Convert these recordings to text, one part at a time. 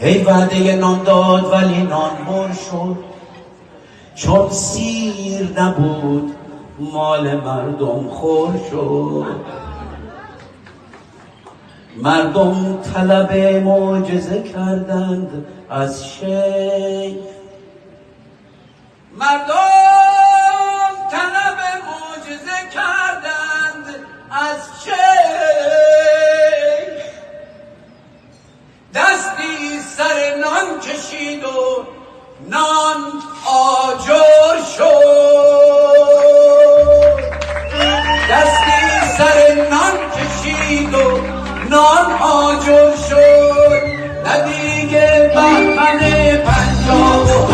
هی وعده نان داد ولی نان بر شد. چون سیر نبود مال مردم خور شد. مردم طلب معجزه کردند از شیخ. مردم کشید و نان آجر شد. دستی سر نان کشید و نان آجر شد. ندیگه بهمن پنجاب و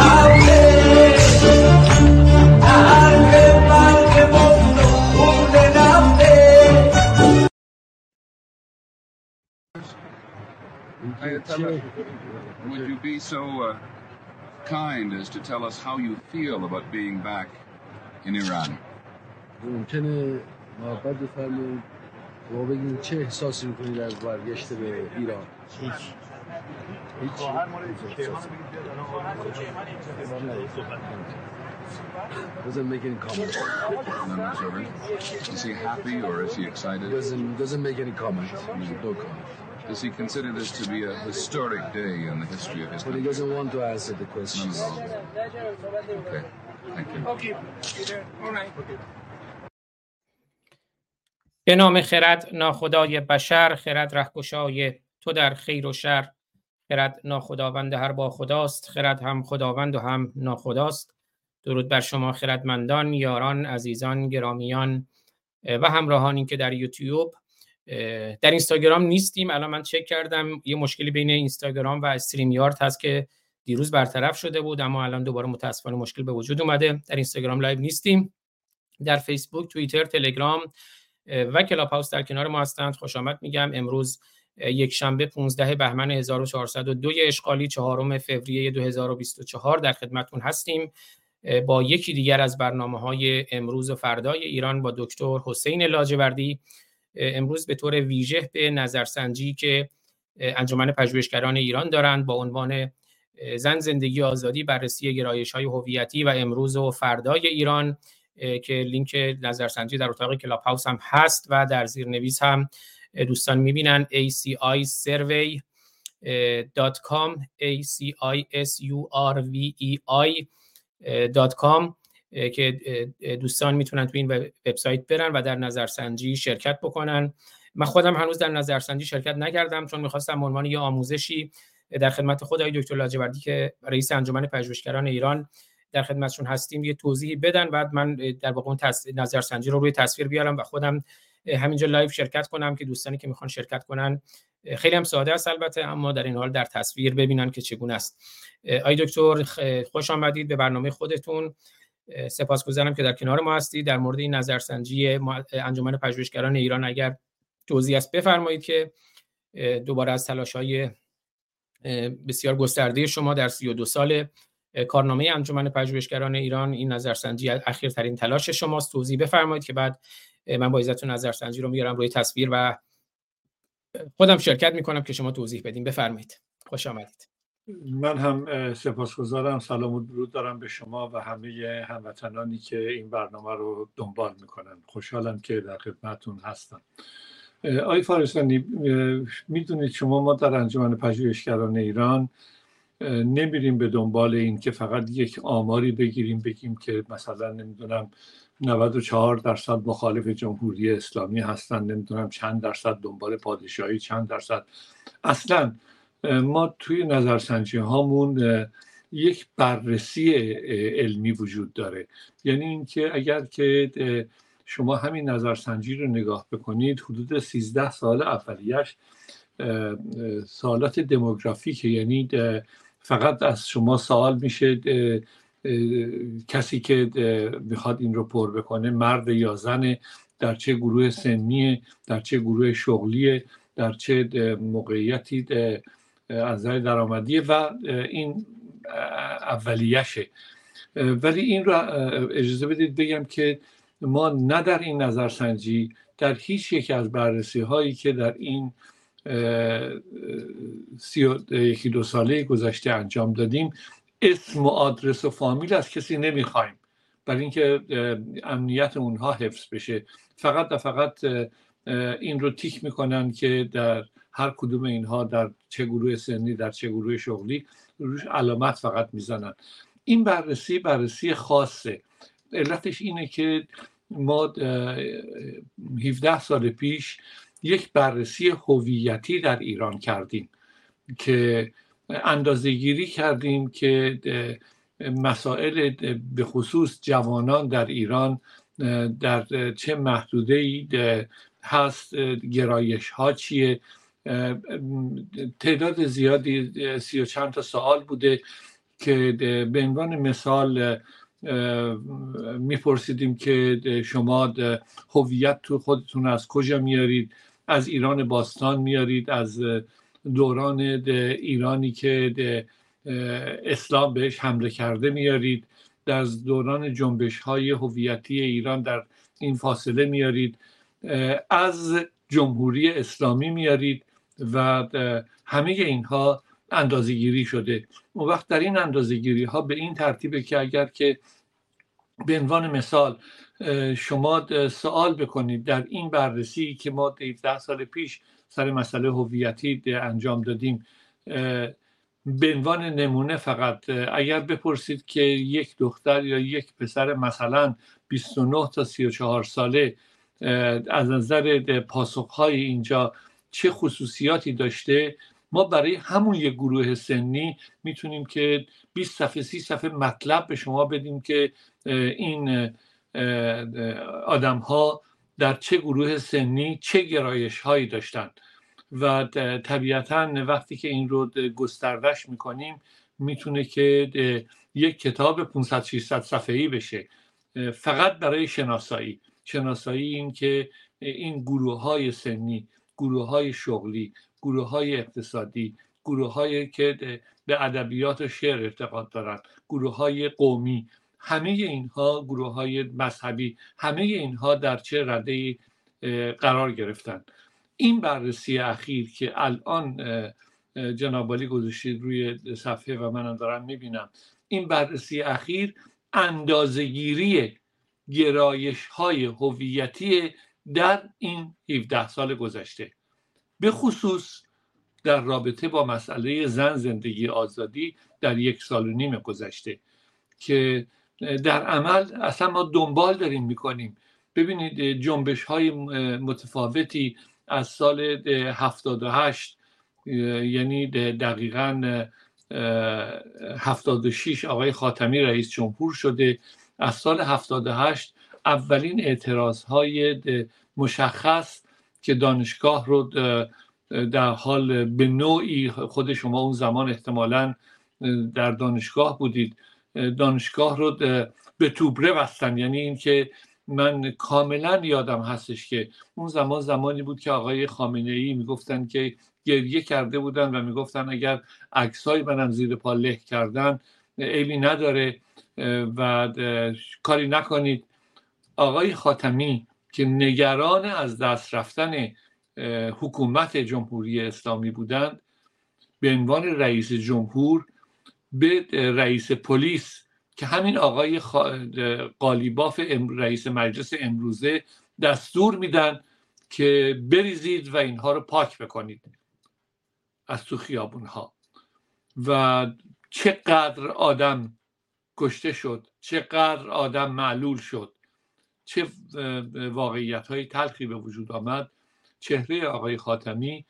Would you be so uh, kind as to tell us how you feel about being back in Iran? ممکنه محبت بفرمایید و بگین چه احساسی میکنید از برگشت به ایران هیچ هیچ doesn't make any comment None whatsoever. Is he happy or is he excited? doesn't doesn't make any comment no comment Does he consider this to be a historic day in the history of his but he country? doesn't want to answer the questions at all. Okay. Thank you. به نام خرد ناخدای بشر خرد رهگشای تو در خیر و شر خرد ناخداوند هر با خداست خرد هم خداوند و هم ناخداست درود بر شما خردمندان یاران عزیزان گرامیان و همراهانی که در یوتیوب در اینستاگرام نیستیم. الان من چک کردم. یه مشکلی بین اینستاگرام و StreamYard هست که دیروز برطرف شده بود اما الان دوباره متاسفانه مشکل به وجود اومده. در اینستاگرام live نیستیم. در فیسبوک توییتر تلگرام و Clubhouse در کنار ما هستند. خوش آمد میگم. امروز یک شنبه 15 بهمن 1402 اشغالی چهارم فوریه 2024 در خدمتون هستیم. با یکی دیگر از برنامه های امروز و فردای ایران با دکتر حسین لاجوردی امروز به طور ویژه به نظرسنجی که انجمن پژوهشگران ایران دارند با عنوان زن زندگی آزادی بررسی گرایش های هویتی و امروز و فردای ایران که لینک نظرسنجی در اتاق کلاب هاوس هم هست و در زیر نویس هم دوستان می‌بینن acisurvey.com com که دوستان می‌تونن تو این وب- وبسایت برن و در نظرسنجی شرکت بکنن. من خودم هنوز در نظرسنجی شرکت نکردم چون می‌خواستم عنوان یه آموزشی در خدمت خود آقای دکتر لاجوردی که رئیس انجمن پژوهشگران ایران در خدمتشون هستیم یه توضیحی بدن. بعد من در واقع اون تص... نظرسنجی رو روی تصویر بیارم و خودم همینجا live شرکت کنم که دوستانی که می‌خوان شرکت کنن خیلی هم ساده است البته اما در این حال در تصویر ببینن که چگونه است. آقای دکتر خوش آمدید به برنامه خودتون. سپاسگزارم که در کنار ما هستید. در مورد این نظرسنجی انجمن پژوهشگران ایران اگر توضیح است بفرمایید که دوباره از تلاش های بسیار گسترده شما در 32 سال کارنامه انجمن پژوهشگران ایران این نظرسنجی اخیرترین تلاش شماست. توضیح بفرمایید که بعد من با عزتون نظرسنجی رو میارم روی تصویر و خودم شرکت می‌کنم که شما توضیح بدین. بفرمایید. خوش آمدید. من هم سپاسگزارم. سلام و درود دارم به شما و همه هموطنانی که این برنامه رو دنبال می‌کنن. خوشحالم که در خدمتون هستم. اه، آقای فارستانی می‌دونید شما ما در انجمن پژوهشگران ایران نمیریم به دنبال این که فقط یک آماری بگیریم بگیم که مثلا نمی‌دونم 94 درصد مخالف جمهوری اسلامی هستن نمی‌دونم چند درصد دنبال پادشاهی چند درصد. اصلا ما توی نظرسنجی هامون یک بررسی علمی وجود داره. یعنی اینکه اگر که شما همین نظرسنجی رو نگاه بکنید حدود 13 سال اولیش سوالات دموگرافیکه. یعنی فقط از شما سوال میشه کسی که می‌خواد این رو پر بکنه مرد یا زن در چه گروه سنی در چه گروه شغلی در چه موقعیتی از نظر درآمدی و این اولیشه ولی این رو اجازه بدید بگم که ما نه در این نظرسنجی در هیچ یک از بررسی هایی که در این سی یکی دو ساله گذشته انجام دادیم اسم و آدرس و فامیل از کسی نمی‌خوایم. برای اینکه امنیت اونها حفظ بشه. فقط و فقط این رو تیک می‌کنن که در هر کدوم اینها در چه گروه سنی در چه گروه شغلی روش علامت فقط می‌زنن. این بررسی بررسی خاصه. علتش اینه که ما 17 سال پیش یک بررسی هویتی در ایران کردیم که اندازه گیری کردیم که مسائل به خصوص جوانان در ایران در چه محدوده ای هست گرایش ها چیه. تعداد زیادی سی و چند تا سوال بوده که به عنوان مثال میپرسیدیم که شما هویت تو خودتون از کجا میارید؟ از ایران باستان میارید؟ از دوران ایرانی که اسلام بهش حمله کرده میارید؟ در دوران جنبش های هویتی ایران در این فاصله میارید؟ از جمهوری اسلامی میارید؟ و همه اینها اندازگیری شده. اون وقت در این اندازگیری ها به این ترتیبه که اگر که به عنوان مثال شما سوال بکنید در این بررسی که ما 17 سال پیش سر مسئله هویتی انجام دادیم به عنوان نمونه فقط اگر بپرسید که یک دختر یا یک پسر مثلا 29 تا 34 ساله از نظر پاسخهای اینجا چه خصوصیاتی داشته. ما برای همون یک گروه سنی می‌تونیم که 20 صفحه 30 صفحه مطلب به شما بدیم که این آدم ها در چه گروه سنی چه گرایش هایی داشتن. و طبیعتا وقتی که این رو گستردش می‌کنیم می‌تونه که یک کتاب 500 600 صفحه‌ای بشه. فقط برای شناسایی. شناسایی این که این گروه های سنی گروه های شغلی گروه های اقتصادی گروه های که به ادبیات و شعر ارتباط دارند گروه های قومی. همه اینها گروه های مذهبی همه اینها در چه رده قرار گرفتن این بررسی اخیر که الان جنابالی گذاشتید روی صفحه و منم دارم می‌بینم. این بررسی اخیر اندازگیری گرایش های هویتی در این 17 سال گذشته. به خصوص در رابطه با مسئله زن زندگی آزادی در یک سال و نیم گذشته که در عمل اصلا ما دنبال داریم می‌کنیم. ببینید جنبش های متفاوتی از سال 78 یعنی دقیقا 76 آقای خاتمی رئیس جمهور شده. از سال 78 اولین اعتراض های مشخص که دانشگاه رو در حال به نوعی خود شما اون زمان احتمالا در دانشگاه بودید. دانشگاه رو به توبره بستن. یعنی اینکه من کاملا یادم هستش که اون زمان زمانی بود که آقای خامنه ای می‌گفتن که گریه کرده بودن و می‌گفتن اگر عکسای منم زیر پا له کردن عیبی نداره و کاری نکنید. آقای خاتمی که نگران از دست رفتن حکومت جمهوری اسلامی بودند به عنوان رئیس جمهور به رئیس پلیس که همین آقای قالیباف رئیس مجلس امروزه دستور میدن که بریزید و اینها رو پاک بکنید از تو خیابون ها و چقدر آدم کشته شد چقدر آدم معلول شد. چه واقعیت های تلخی به وجود آمد. چهره آقای خاتمی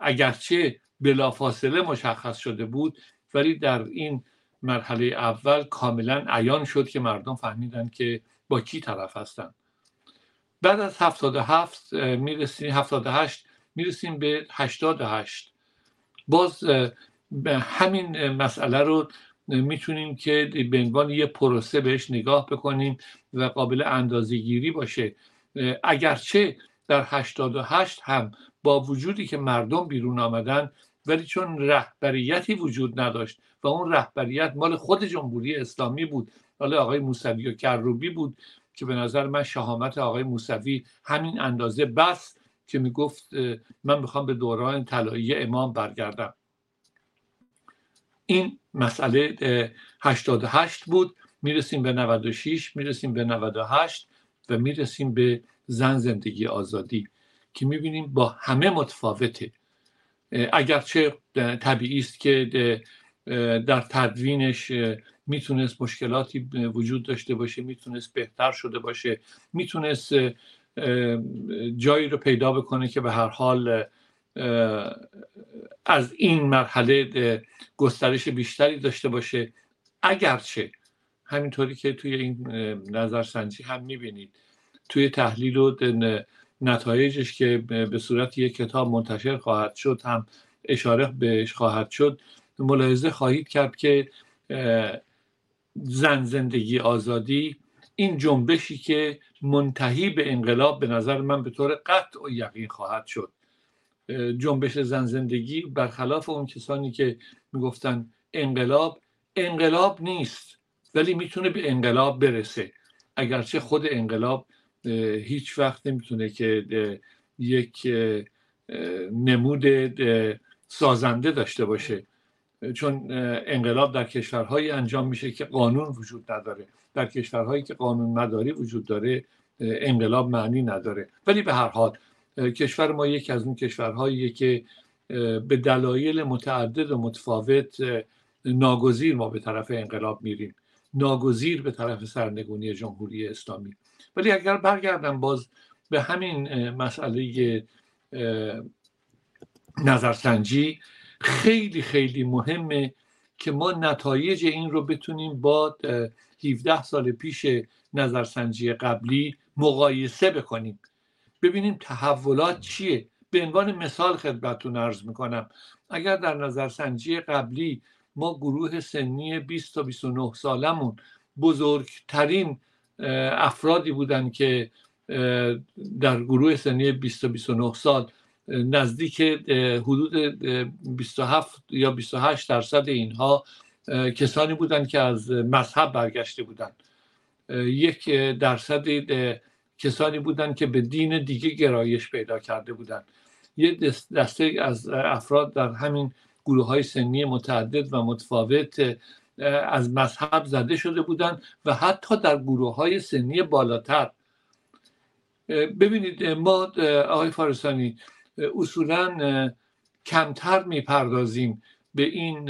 اگرچه بلافاصله مشخص شده بود ولی در این مرحله اول کاملا عیان شد که مردم فهمیدن که با کی طرف هستن. بعد از 77 می‌رسیم 78 می‌رسیم به 88 باز همین مسئله رو می‌تونیم که به عنوان یه پروسه بهش نگاه بکنیم و قابل اندازه گیری باشه. اگرچه در 88 هم با وجودی که مردم بیرون آمدن ولی چون رهبریتی وجود نداشت و اون رهبریت مال خود جمهوری اسلامی بود مال آقای موسوی و کروبی بود که به نظر من شهامت آقای موسوی همین اندازه بس که می‌گفت من می‌خوام به دوران طلایی امام برگردم. این مسئله 88 بود می‌رسیم به 96 می‌رسیم به 98 و می‌رسیم به زن زندگی آزادی که می‌بینیم با همه متفاوته. اگرچه طبیعی است که در تدوینش می‌تونست مشکلاتی وجود داشته باشه می‌تونست بهتر شده باشه می‌تونست جایی رو پیدا بکنه که به هر حال از این مرحله گسترش بیشتری داشته باشه. اگرچه همینطوری که توی این نظرسنجی هم می‌بینید توی تحلیل و نتایجش که به صورت یک کتاب منتشر خواهد شد هم اشاره بهش خواهد شد ملاحظه خواهید کرد که زن زندگی آزادی این جنبشی که منتهی به انقلاب به نظر من به طور قطع و یقین خواهد شد. جنبش زن زندگی برخلاف اون کسانی که می‌گفتن انقلاب انقلاب نیست ولی می‌تونه به انقلاب برسه. اگرچه خود انقلاب هیچ وقت نمی‌تونه که یک نمود سازنده داشته باشه. چون انقلاب در کشورهایی انجام میشه که قانون وجود نداره. در کشورهایی که قانون مداری وجود داره انقلاب معنی نداره. ولی به هر حال کشور ما یکی از اون کشورهایی که به دلایل متعدد و متفاوت ناگزیر ما به طرف انقلاب میریم. ناگزیر به طرف سرنگونی جمهوری اسلامی. ولی اگر برگردم باز به همین مسئله نظرسنجی خیلی خیلی مهمه که ما نتایج این رو بتونیم با 17 سال پیش نظرسنجی قبلی مقایسه بکنیم. ببینیم تحولات چیه. به عنوان مثال خدمتتون ارز می‌کنم. اگر در نظرسنجی قبلی ما گروه سنی 20 تا 29 سالمون بزرگترین افرادی بودن که در گروه سنی 20 تا 29 سال نزدیک حدود 27 یا 28 درصد اینها کسانی بودند که از مذهب برگشته بودند یک درصد کسانی بودند که به دین دیگه گرایش پیدا کرده بودند یه دسته از افراد در همین گروه های سنی متعدد و متفاوت از مذهب زده شده بودند و حتی در گروه های سنی بالاتر. ببینید ما آقای فارسانی اصولا کمتر می‌پردازیم به این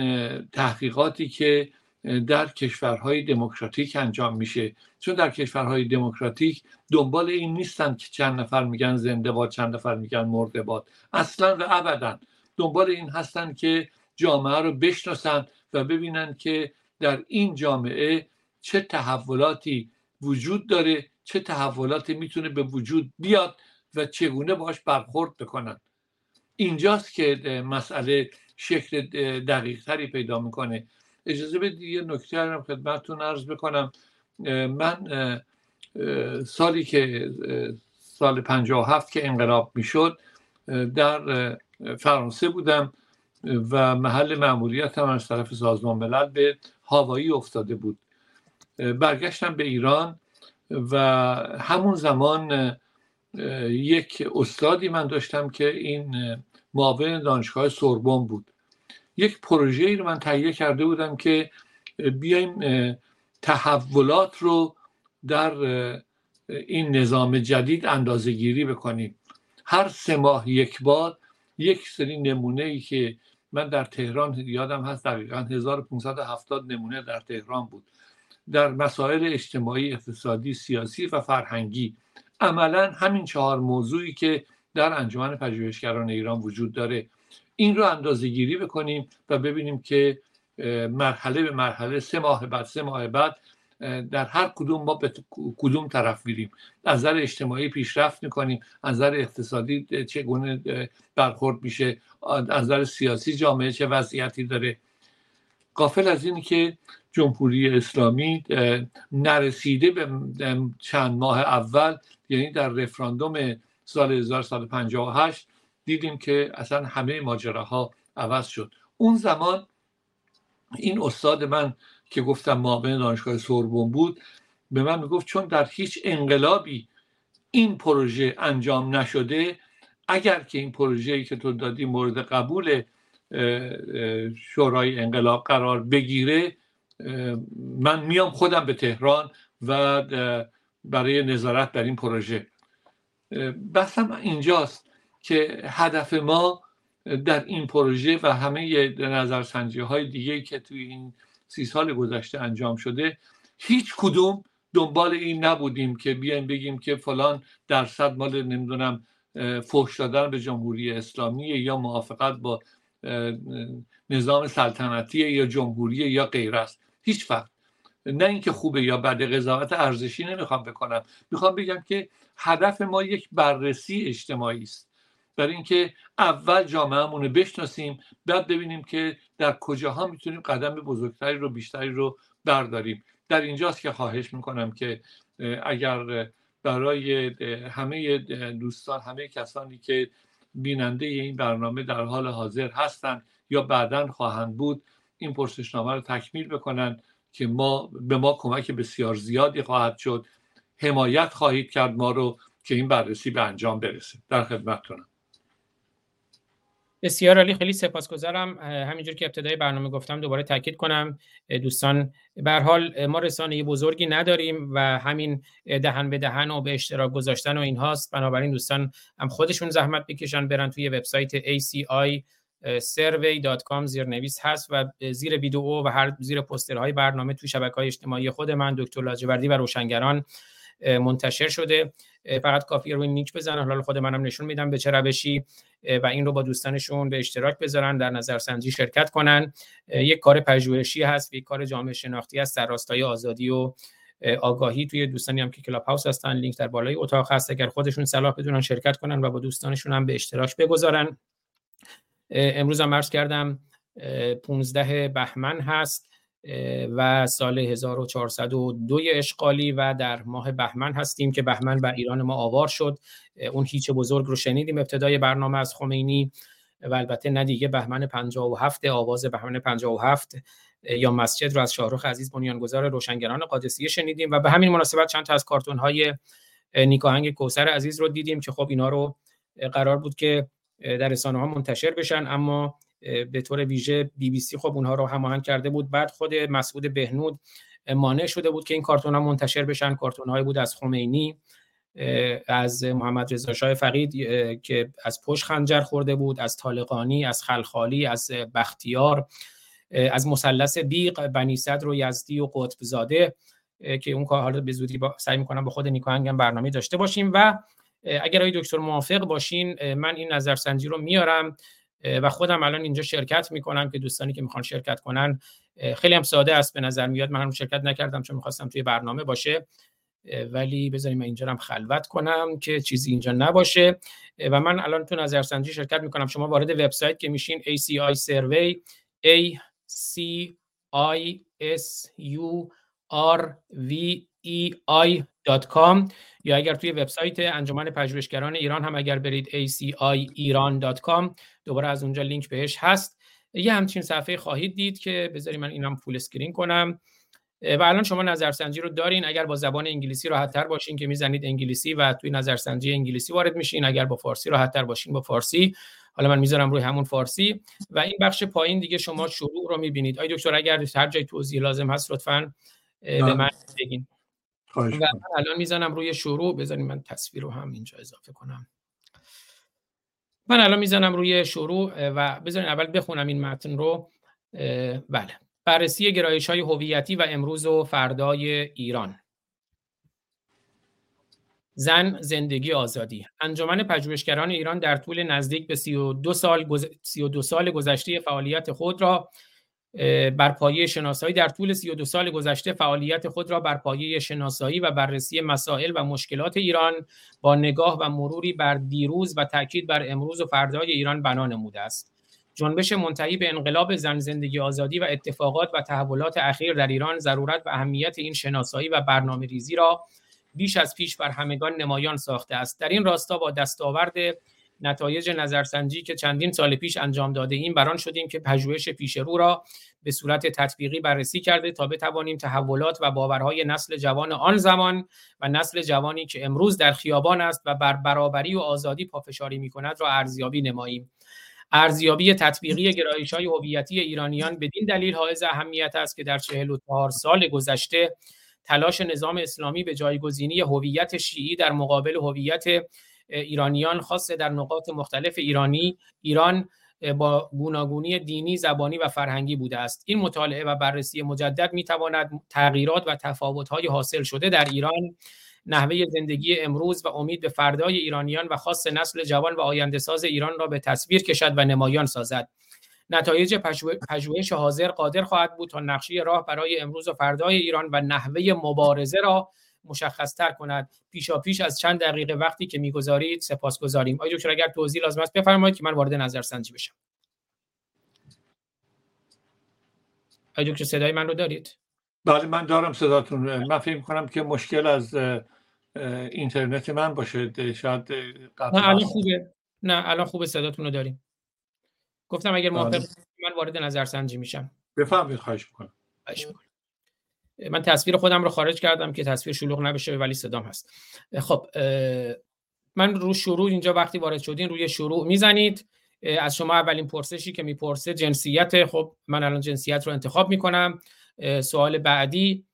تحقیقاتی که در کشورهای دموکراتیک انجام میشه. چون در کشورهای دموکراتیک دنبال این نیستن که چند نفر میگن زنده باد چند نفر میگن مرده باد. اصلا و ابدا دنبال این هستن که جامعه رو بشناسن و ببینن که در این جامعه چه تحولاتی وجود داره چه تحولاتی می‌تونه به وجود بیاد و چگونه باش برخورد بکنن. اینجاست که مسئله شکل دقیق تری پیدا می‌کنه. اجازه بدید یه نکته هم خدمتتون عرض بکنم. من سالی که سال 57 که انقلاب می‌شد در فرانسه بودم و محل معمولیت هم از طرف سازمان ملل به هاوایی افتاده بود. برگشتم به ایران و همون زمان یک استادی من داشتم که این معاون دانشگاه سوربن بود. یک پروژه ای رو من تهیه کرده بودم که بیایم تحولات رو در این نظام جدید اندازه گیری بکنیم. هر سه ماه یک بار یک سری نمونه ای که من در تهران یادم هست دقیقا 1570 نمونه در تهران بود. در مسائل اجتماعی اقتصادی سیاسی و فرهنگی. عملا همین چهار موضوعی که در انجمن پژوهشگران ایران وجود داره. این رو اندازه گیری بکنیم و ببینیم که مرحله به مرحله سه ماه بعد سه ماه بعد در هر کدوم ما به کدوم طرف میریم. از نظر اجتماعی پیشرفت می‌کنیم از نظر اقتصادی چگونه برخورد میشه از نظر سیاسی جامعه چه وضعیتی داره. قافل از این که جمهوری اسلامی نرسیده به چند ماه اول یعنی در رفراندوم سال 1958 دیدیم که اصلا همه ماجراها عوض شد. اون زمان این استاد من که گفتم معاون دانشگاه سوربن بود به من می‌گفت چون در هیچ انقلابی این پروژه انجام نشده اگر که این پروژه‌ای که تو دادی مورد قبول شورای انقلاب قرار بگیره من میام خودم به تهران و برای نظارت بر این پروژه. بحثم اینجاست. که هدف ما در این پروژه و همه نظرسنجی های دیگه که توی این سی سال گذشته انجام شده هیچ کدوم دنبال این نبودیم که بیایم بگیم که فلان درصد مال نمی‌دونم فحش دادن به جمهوری اسلامی یا موافقت با نظام سلطنتی یا جمهوری یا غیر است. هیچ وقت نه اینکه خوبه یا بد قضاوت ارزشی نمی‌خوام بکنم. می‌خوام بگم که هدف ما یک بررسی اجتماعی است. برای اینکه اول جامعهمون رو بشناسیم بعد ببینیم که در کجاها می‌تونیم قدم بزرگتری رو بیشتری رو برداریم. در اینجاست که خواهش می‌کنم که اگر برای همه دوستان همه کسانی که بیننده این برنامه در حال حاضر هستند یا بعدا خواهند بود این پرسشنامه رو تکمیل بکنن که ما به ما کمک بسیار زیادی خواهد شد. حمایت خواهید کرد ما رو که این بررسی به انجام برسه. در خدمتتونم. بسیار عالی. خیلی سپاسگزارم. همینجور که ابتدای برنامه گفتم دوباره تاکید کنم. دوستان به حال ما رسانه بزرگی نداریم و همین دهن به دهن و به اشتراک گذاشتن و اینهاست. بنابراین دوستان هم خودشون زحمت بکشن برن توی وبسایت ACI survey.com زیر نویس هست و زیر ویدیو و هر زیر پوسترهای برنامه توی شبکه های اجتماعی خود من دکتر لاجوردی و روشنگران منتشر شده. فقط کافیه روی لینک بزنن. حالا خود منم نشون میدم به چه روشی و این رو با دوستانشون به اشتراک بذارن در نظرسنجی شرکت کنن. یک کار پژوهشی هست یک کار جامعه شناختی است در راستای آزادی و آگاهی توی دوستانی هم که Clubhouse هستن لینک در بالای اتاق هست. اگر خودشون صلاح بدونن شرکت کنن و با دوستانشون هم به اشتراک بگذارن. امروز هم عرض کردم 15 بهمن هست. و سال 1402 اشغالی و در ماه بهمن هستیم که بهمن بر ایران ما آوار شد. اون هیچ بزرگ رو شنیدیم ابتدای برنامه از خمینی و البته نه دیگه بهمن 57 آواز بهمن 57 یا مسجد رو از شاهرخ عزیز بنیانگذار روشنگران قادسیه شنیدیم و به همین مناسبت چند تا از کارتون های نیکاهنگ کوسر عزیز رو دیدیم که خب اینا رو قرار بود که در رسانه ها منتشر بشن. اما به طور ویژه بی بی سی خب اونها رو هماهنگ کرده بود. بعد خود مسعود بهنود مانع شده بود که این کارتون ها منتشر بشن. کارتون های بود از خمینی از محمد رضا شاه فقید که از پشت خنجر خورده بود از طالقانی از خلخالی از بختیار از مثلث بیق بنی صدر و یزدی و قطب زاده که اون کار حالا به زودی با سعی می‌کنم با خود نیکاهنگ برنامه داشته باشیم. و اگر آقای دکتر موافق باشین من این نظرسنجی رو میارم. و خودم الان اینجا شرکت می‌کنم که دوستانی که می‌خوان شرکت کنن خیلی هم ساده است به نظر میاد. من هم شرکت نکردم چون می‌خواستم توی برنامه باشه. ولی بذاریم اینجا هم خلوت کنم که چیزی اینجا نباشه. و من الان تو نظرسنجی شرکت می‌کنم. شما وارد وبسایت که میشین ACI Survey A C I S U R V E I.com یا اگر توی وبسایت انجمن پژوهشگران ایران هم اگر برید acioiran.com دوباره از اونجا لینک بهش هست. یه همچین صفحه خواهید دید که بذارید من اینم full screen کنم. و الان شما نظرسنجی رو دارین. اگر با زبان انگلیسی راحت تر باشین که می‌زنید انگلیسی و توی نظرسنجی انگلیسی وارد میشین. اگر با فارسی راحت تر باشین با فارسی. حالا من می‌ذارم روی همون فارسی. و این بخش پایین دیگه شما شروع رو می‌بینید. آقای دکتر اگر هر جای توضیح لازم هست لطفا به من بگین. و من الان می‌زنم روی شروع. بذارید من تصویر رو هم اینجا اضافه کنم. من الان می‌زنم روی شروع و بذارین اول بخونم این متن رو. بله. بررسی گرایش های هویتی و امروز و فردای ایران. زن زندگی آزادی. انجمن پژوهشگران ایران در طول نزدیک به 32 سال, گز... 32 سال گذشته فعالیت خود را بر پایه شناسایی در طول 32 سال گذشته فعالیت خود را بر پایه شناسایی و بررسی مسائل و مشکلات ایران با نگاه و مروری بر دیروز و تاکید بر امروز و فردای ایران بنا نموده است. جنبش منتهی به انقلاب زن زندگی آزادی و اتفاقات و تحولات اخیر در ایران ضرورت و اهمیت این شناسایی و برنامه ریزی را بیش از پیش بر همگان نمایان ساخته است. در این راستا با دستاورد نتایج نظرسنجی که چندین سال پیش انجام داده ایم بران شدیم که پژوهش پیش رو را به صورت تطبیقی بررسی کرده تا بتوانیم تحولات و باورهای نسل جوان آن زمان و نسل جوانی که امروز در خیابان است و بر برابری و آزادی پافشاری می کند را ارزیابی نماییم. ارزیابی تطبیقی گرایش های هویتی ایرانیان بدین دلیل حائز اهمیت است که در 44 سال گذشته تلاش نظام اسلامی به جایگزینی هویت شیعی در مقابل هویت ایرانیان خاصه در نقاط مختلف ایرانی ایران با گوناگونی دینی، زبانی و فرهنگی بوده است. این مطالعه و بررسی مجدد می تواند تغییرات و تفاوت‌های حاصل شده در ایران نحوه زندگی امروز و امید به فردای ایرانیان و خاص نسل جوان و آینده ساز ایران را به تصویر کشد و نمایان سازد. نتایج پژوهش حاضر قادر خواهد بود تا نقشه راه برای امروز و فردای ایران و نحوه مبارزه را مشخص تر کند. پیشا پیش از چند دقیقه وقتی که می‌گذارید سپاسگزاریم. آقای دکتر اگر توضیح لازم است بفرمایید که من وارد نظرسنجی بشم. آقای دکتر صدای من رو دارید؟ بله من دارم صداتون. من فکر کنم که مشکل از اینترنت من باشه. شاید نه الان خوبه. نه الان خوبه صداتون رو داریم. گفتم اگر موافق بله. من وارد نظرسنجی میشم. بفهمید خواهش می‌کنم. من تصویر خودم رو خارج کردم که تصویر شلوغ نبشه ولی صدام هست. خب من رو شروع اینجا وقتی وارد شدین روی شروع می‌زنید. از شما اولین پرسشی که می‌پرسه جنسیت خب من الان جنسیت رو انتخاب می‌کنم. سوال بعدی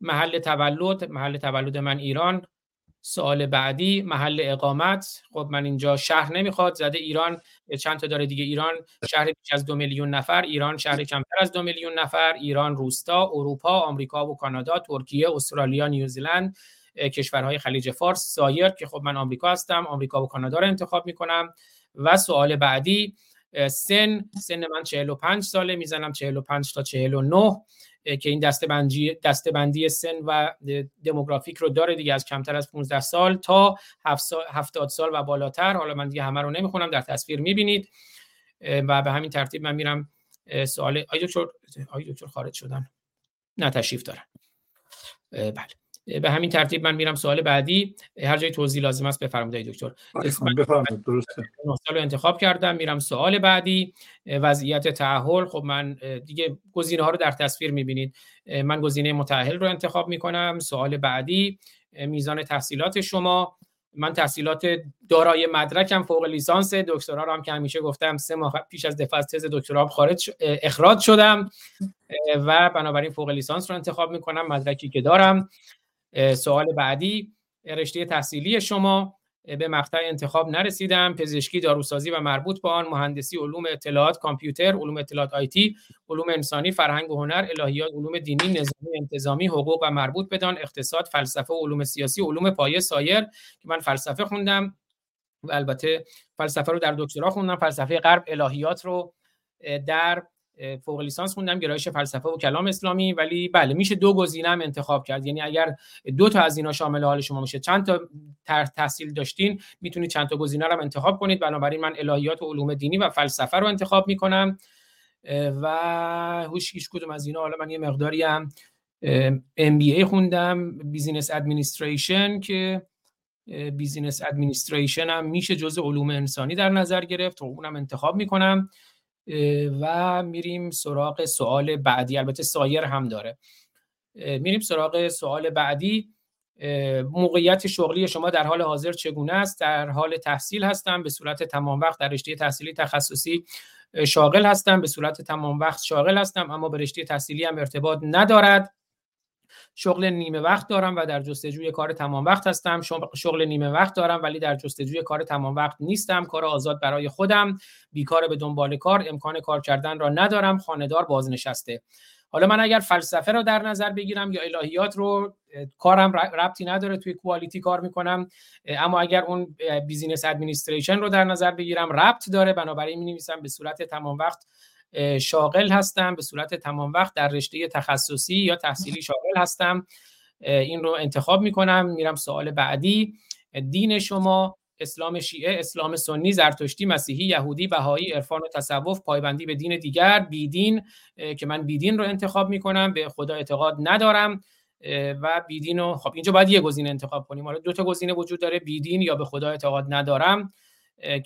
محل تولد محل تولد من ایران. سوال بعدی محل اقامت. خب من اینجا شهر نمی‌خواد زده ایران چند تا داره دیگه ایران شهر بیش از دو میلیون نفر ایران شهر کمتر از دو میلیون نفر ایران روستا اروپا آمریکا و کانادا ترکیه استرالیا نیوزیلند کشورهای خلیج فارس سایر که خب من آمریکا هستم آمریکا و کانادا رو انتخاب می‌کنم. و سوال بعدی سن سن من 45 ساله می‌زنم 45 تا 49 که این دسته بندی دسته بندی سن و دموگرافیک رو داره دیگه از کمتر از 15 سال تا 70 سال و بالاتر. حالا من دیگه همه رو نمی‌خونم در تصویر می‌بینید. و به همین ترتیب من میرم سوال آی دکتر آی دکتر خارج شدن. نه تشریف دارن. بله. به همین ترتیب من میرم سوال بعدی. هر جای توضیح لازم است بفرمایید دکتر. بفرمایید درسته. رو انتخاب کردم میرم سوال بعدی. وضعیت تعهل خب من دیگه گزینه ها رو در تصویر می‌بینید. من گزینه متأهل رو انتخاب می‌کنم. سوال بعدی میزان تحصیلات شما. من تحصیلات دارای مدرکم فوق لیسانس. دکترا رو هم که همیشه گفتم سه ماه پیش از دفاع از تز دکترا خارج اخراج شدم. و بنابراین فوق لیسانس رو انتخاب می‌کنم مدرکی که دارم. سوال بعدی رشته تحصیلی شما به مقطع انتخاب نرسیدم. پزشکی داروسازی و مربوط به آن مهندسی علوم اطلاعات کامپیوتر علوم اطلاعات آیتی علوم انسانی فرهنگ و هنر الهیات علوم دینی نظامی انتظامی حقوق و مربوط بدان اقتصاد فلسفه علوم سیاسی علوم پایه سایر که من فلسفه خوندم و البته فلسفه رو در دکترا خوندم. فلسفه غرب الهیات رو در فوق لیسانس خوندم گرایش فلسفه و کلام اسلامی ولی بله میشه دو گزینه هم انتخاب کرد. یعنی اگر دو تا از اینا شامل حال شما میشه چند تا تحصیل داشتین می‌تونید چند تا گزینه رو انتخاب کنید. بنابراین من الهیات و علوم دینی و فلسفه رو انتخاب می‌کنم. و هوش هیچ کدوم از اینا حالا من یه مقداری هم MBA خوندم business administration که business administration هم میشه جزء علوم انسانی در نظر گرفت. و اونم انتخاب می‌کنم. و میریم سراغ سوال بعدی. البته سایر هم داره. میریم سراغ سوال بعدی. موقعیت شغلی شما در حال حاضر چگونه است؟ در حال تحصیل هستم. به صورت تمام وقت در رشته تحصیلی تخصصی شاغل هستم. به صورت تمام وقت شاغل هستم اما به رشته تحصیلی هم ارتباط ندارد. شغل نیمه وقت دارم و در جستجوی کار تمام وقت هستم. شغل نیمه وقت دارم ولی در جستجوی کار تمام وقت نیستم. کار آزاد برای خودم. بیکار به دنبال کار امکان کار کردن را ندارم. خانهدار بازنشسته. حالا من اگر فلسفه رو در نظر بگیرم یا الهیات رو کارم ربطی نداره. توی quality کار می‌کنم. اما اگر اون business administration رو در نظر بگیرم ربط داره. بنابراین می نویسم به صورت تمام وقت شاغل هستم به صورت تمام وقت در رشته تخصصی یا تحصیلی شاغل هستم. این رو انتخاب می‌کنم میرم سوال بعدی. دین شما اسلام شیعه اسلام سنی زرتشتی مسیحی یهودی بهایی عرفان و تصوف پایبندی به دین دیگر بیدین که من بیدین رو انتخاب می‌کنم به خدا اعتقاد ندارم. و بیدین رو خب اینجا باید یه گزینه انتخاب کنیم. حالا دو تا گزینه وجود داره بیدین یا به خدا اعتقاد ندارم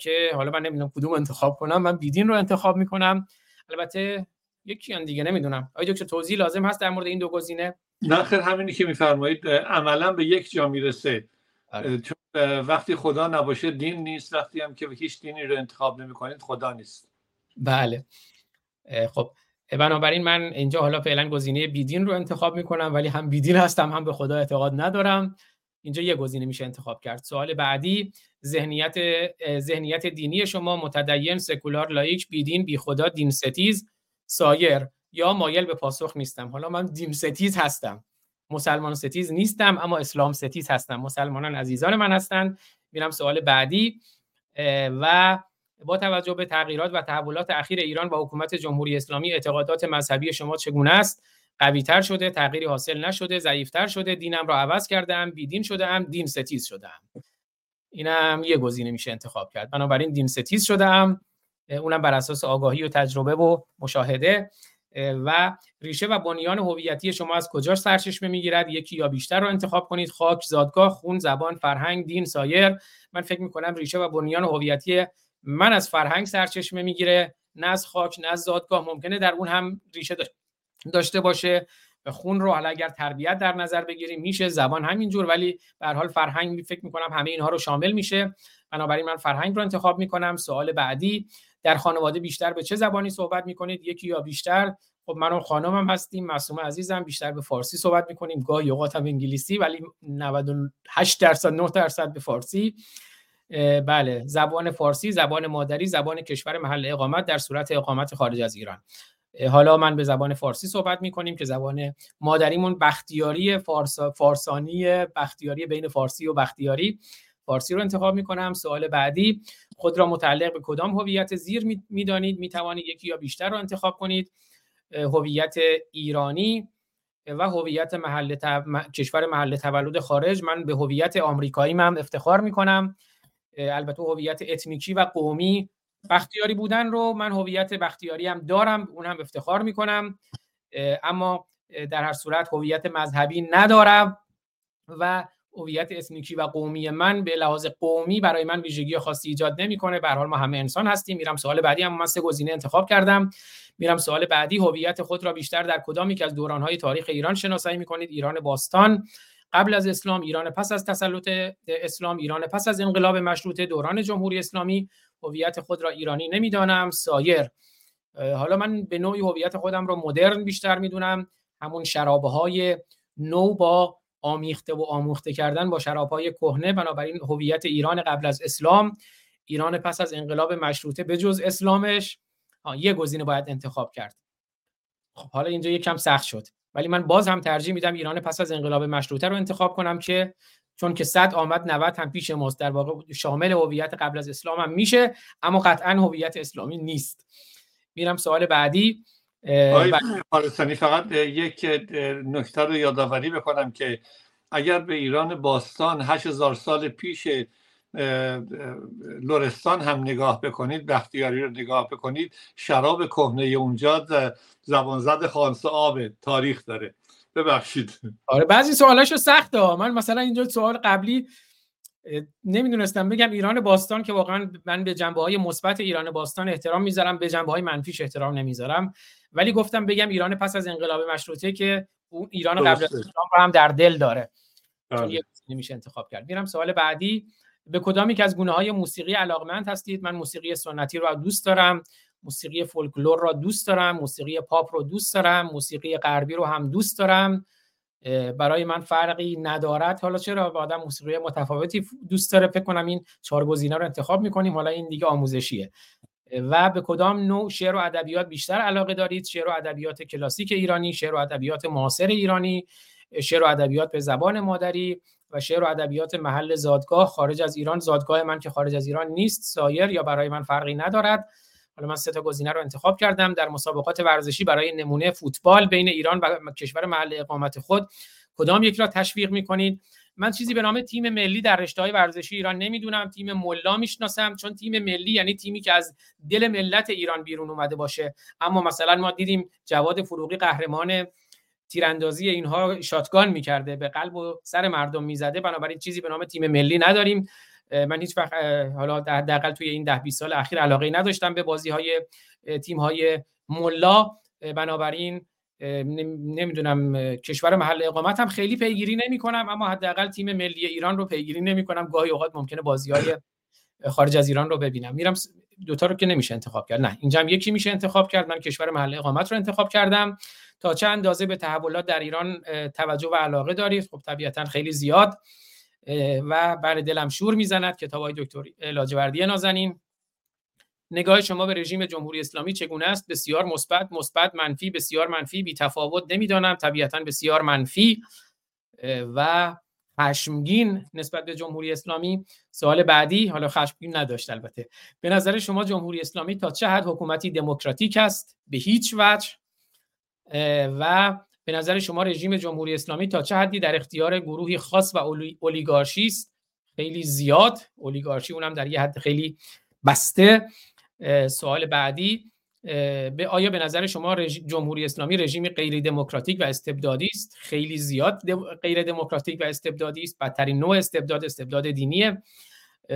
که حالا من نمی‌دونم کدوم انتخاب کنم. من بیدین رو انتخاب می‌کنم. البته یکی دیگه نمی‌دونم. آیا دکتر توضیح لازم هست در مورد این دو گزینه؟ نه خیر همینی که میفرمایید عملا به یک جا می‌رسه. آره. چون وقتی خدا نباشه دین نیست وقتی هم که هیچ دینی رو انتخاب نمی‌کنید خدا نیست. بله. خب بنابراین من اینجا حالا فعلا گزینه بیدین رو انتخاب می‌کنم ولی هم بیدین هستم هم به خدا اعتقاد ندارم. اینجا یه گزینه میشه انتخاب کرد. سوال بعدی ذهنیت ذهنیت دینی شما متدین سکولار لائیک بیدین بی خدا دین ستیز سایر یا مایل به پاسخ نیستم. حالا من دین ستیز هستم. مسلمان ستیز نیستم اما اسلام ستیز هستم. مسلمانان عزیزان من هستند میرم سوال بعدی و با توجه به تغییرات و تحولات اخیر ایران با حکومت جمهوری اسلامی اعتقادات مذهبی شما چگونه است؟ قوی تر شده تغییری حاصل نشده ضعیفتر شده دینم را عوض کردم بیدین ام دین ستیز ام اینم یه گزینه میشه انتخاب کرد. بنابراین دین ستیز شده ام اونم بر اساس آگاهی و تجربه و مشاهده و ریشه و بنیان هویتی شما از کجا سرچشمه می‌گیرد؟ یکی یا بیشتر رو انتخاب کنید. خاک زادگاه خون زبان فرهنگ دین سایر. من فکر می‌کنم ریشه و بنیان هویتی من از فرهنگ سرچشمه می‌گیره. نه از خاک نه از زادگاه. ممکنه در اون هم ریشه داشته باشه خون رو حالا اگر تربیت در نظر بگیریم میشه زبان همینجور. ولی به حال فرهنگ فکر می‌کنم همه اینها رو شامل میشه. بنابراین من فرهنگ رو انتخاب می‌کنم. سوال بعدی در خانواده بیشتر به چه زبانی صحبت می‌کنید؟ یکی یا بیشتر؟ خب من و خانمم هستیم معصومه عزیزم. بیشتر به فارسی صحبت می‌کنیم. گاهی اوقات هم انگلیسی ولی 98 درصد 9 درصد به فارسی. بله. زبان فارسی زبان مادری زبان کشور محل اقامت در صورت اقامت خارج از ایران. حالا من به زبان فارسی صحبت می‌کنیم که زبان مادریمون بختیاری فارس، فارسانی بختیاری بین فارسی و بختیاری. فارسی رو انتخاب می‌کنم سوال بعدی. خود را متعلق به کدام هویت زیر می‌دانید؟ می‌توانید یکی یا بیشتر رو انتخاب کنید. هویت ایرانی و هویت محل کشور محل تولد خارج. من به هویت آمریکایی هم افتخار می‌کنم. البته هویت اتنیکی و قومی بختیاری بودن رو من هویت بختیاری هم دارم اون هم افتخار می‌کنم اما در هر صورت هویت مذهبی ندارم و هویت اسنیکی و قومی من به لحاظ قومی برای من ویژگی خاصی ایجاد نمی‌کنه. به حال ما همه انسان هستیم. میرم سوال بعدی هم من سه گزینه انتخاب کردم. میرم سوال بعدی هویت خود را بیشتر در کدامی که از دورانهای تاریخ ایران شناسایی می‌کنید؟ ایران باستان. قبل از اسلام ایران پس از تسلط اسلام ایران پس از انقلاب مشروطه دوران جمهوری اسلامی. هویت خود را ایرانی نمی‌دانم. سایر. حالا من به نوعی هویت خودم را مدرن بیشتر می‌دونم. همون شرابه های نو با آمیخته و آموخته کردن با شرابهای کهنه. بنابراین هویت ایران قبل از اسلام. ایران پس از انقلاب مشروطه به جز اسلامش. یه گزینه باید انتخاب کرد. خب حالا اینجا یکم سخت شد. ولی من باز هم ترجیح میدم ایران پس از انقلاب مشروطه رو انتخاب کنم که چون که صد آمد 90 هم پیش ماست. در واقع شامل هویت قبل از اسلام هم میشه اما قطعا هویت اسلامی نیست. میرم سوال بعدی. آقای فقط یک نکته رو یادآوری بکنم که اگر به ایران باستان 8000 سال پیش لورستان هم نگاه بکنید بختیاری رو نگاه بکنید شراب کهنه اونجا زبانزد خانس آب تاریخ داره. ببخشید. آره بعضی سوالاشو سخته من مثلا اینجا سوال قبلی نمی‌دونستم بگم ایران باستان که واقعا من به جنبه های مثبت ایران باستان احترام می‌ذارم به جنبه های منفیش احترام نمی‌ذارم. ولی گفتم بگم ایران پس از انقلاب مشروطه که اون ایران قبل از رو هم در دل داره. نمیشه انتخاب کرد. میرم سوال بعدی. به کدامی که از گونه های موسیقی علاقمند هستید؟ من موسیقی سنتی رو دوست دارم. موسیقی فولکلور را دوست دارم موسیقی پاپ رو دوست دارم موسیقی غربی رو هم دوست دارم. برای من فرقی ندارد. حالا چرا آدم موسیقی متفاوتی دوست داره؟ فکر کنم این چهار گزینه رو انتخاب می‌کنیم. حالا این دیگه آموزشیه. و به کدام نوع شعر و ادبیات بیشتر علاقه دارید؟ شعر و ادبیات کلاسیک ایرانی شعر و ادبیات معاصر ایرانی شعر و ادبیات به زبان مادری و شعر و ادبیات محل زادگاه خارج از ایران. زادگاه من که خارج از ایران نیست سایر یا برای من فرقی ندارد. حالا من سه تا گزینه رو انتخاب کردم در مسابقات ورزشی برای نمونه فوتبال بین ایران و کشور محل اقامت خود. کدام یک را تشویق می‌کنید؟ من چیزی به نام تیم ملی در رشته های ورزشی ایران نمی‌دونم. تیم ملا می‌شناسم چون تیم ملی یعنی تیمی که از دل ملت ایران بیرون اومده باشه. اما مثلا ما دیدیم جواد فروغی قهرمان تیراندازی اینها شاتگان می‌کرده به قلب و سر مردم می‌زده. بنابراین چیزی به نام تیم ملی نداریم. من هیچ وقت حالا حداقل توی این ده 20 سال اخیر علاقه نداشتم به بازی های تیم های ملا بنابراین نمی‌دونم کشور محل اقامت هم خیلی پیگیری نمی کنم اما حداقل تیم ملی ایران رو پیگیری نمی کنم گاهی اوقات ممکنه بازی های خارج از ایران رو ببینم. میرم دوتا رو که نمیشه انتخاب کرد. نه اینجا هم یکی میشه انتخاب کرد. من کشور محل اقامت رو انتخاب کردم. تا چه اندازه به تحولات در ایران توجه و علاقه دارید؟ خب طبیعتا خیلی زیاد. و بر دلم شور می‌زند کتاب های دکتر لاجوردی نازنین نگاه شما به رژیم جمهوری اسلامی چگونه است؟ بسیار مثبت مثبت منفی بسیار منفی بی تفاوت نمی‌دانم طبیعتا بسیار منفی و خشمگین نسبت به جمهوری اسلامی. سوال بعدی حالا خشمگین نداشت البته. به نظر شما جمهوری اسلامی تا چه حد حکومتی دموکراتیک است؟ به هیچ وجه. و به نظر شما رژیم جمهوری اسلامی تا چه حدی در اختیار گروهی خاص و اولیگارشی است؟ خیلی زیاد. اولیگارشی اونم در یه حد خیلی بسته. سوال بعدی به آیا به نظر شما جمهوری اسلامی رژیم غیر دموکراتیک و استبدادی است؟ خیلی زیاد غیر دموکراتیک و استبدادی است. بدترین نوع استبداد استبداد دینیه.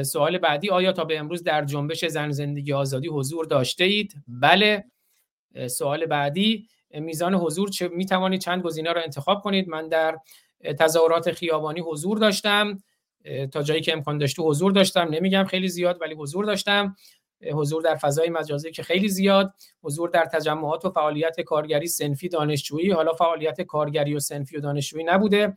سوال بعدی آیا تا به امروز در جنبش زن زندگی آزادی حضور داشته اید؟ بله. سوال بعدی میزان حضور چه می توانید چند گزینه را انتخاب کنید. من در تظاهرات خیابانی حضور داشتم. تا جایی که امکان داشته حضور داشتم. نمیگم خیلی زیاد ولی حضور داشتم. حضور در فضای مجازی که خیلی زیاد. حضور در تجمعات و فعالیت کارگری سنفی دانشجویی. حالا فعالیت کارگری و سنفی و دانشجویی نبوده.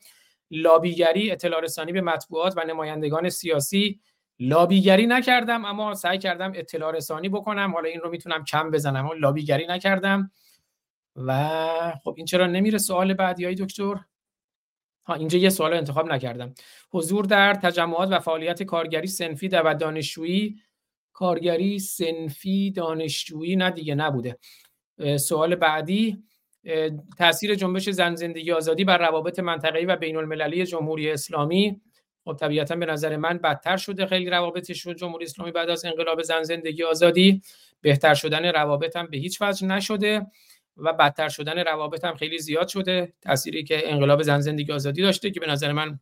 لابیگری اطلاع رسانی به مطبوعات و نمایندگان سیاسی. لابیگری نکردم اما سعی کردم اطلاع رسانی بکنم. حالا این رو می‌تونم کم بزنم لابیگری نکردم. و خب این چرا نمیره سوال بعدی های دکتر؟ ها اینجا یه سوال انتخاب نکردم. حضور در تجمعات و فعالیت کارگری سنفی و دانشجویی؟ کارگری سنفی دانشجویی نه دیگه نبوده. سوال بعدی تاثیر جنبش زن زندگی آزادی بر روابط منطقه‌ای و بین المللی جمهوری اسلامی؟ خب طبیعتا به نظر من بدتر شده خیلی روابطش رو جمهوری اسلامی بعد از انقلاب زن زندگی آزادی. بهتر شدن روابط هم به هیچ وجه نشده. و بدتر شدن روابط هم خیلی زیاد شده. تأثیری که انقلاب زن زندگی آزادی داشته که به نظر من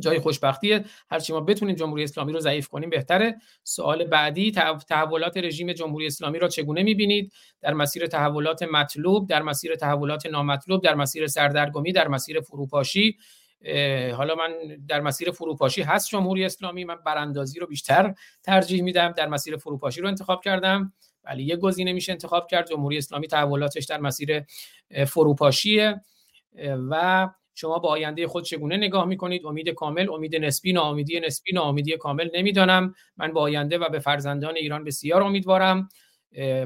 جای خوشبختیه. هرچی ما بتونیم جمهوری اسلامی رو ضعیف کنیم بهتره. سوال بعدی تحولات رژیم جمهوری اسلامی را چگونه می‌بینید؟ در مسیر تحولات مطلوب در مسیر تحولات نامطلوب در مسیر سردرگمی در مسیر فروپاشی. حالا من در مسیر فروپاشی هست جمهوری اسلامی. من براندازی رو بیشتر ترجیح میدم. در مسیر فروپاشی رو انتخاب کردم. ولی یه گزینه میشه انتخاب کرد. جمهوری اسلامی تحولاتش در مسیر فروپاشیه. و شما با آینده خود چگونه نگاه می‌کنید؟ امید کامل امید نسبی ناامیدی نسبی ناامیدی کامل نمی‌دانم. من با آینده و به فرزندان ایران بسیار امیدوارم.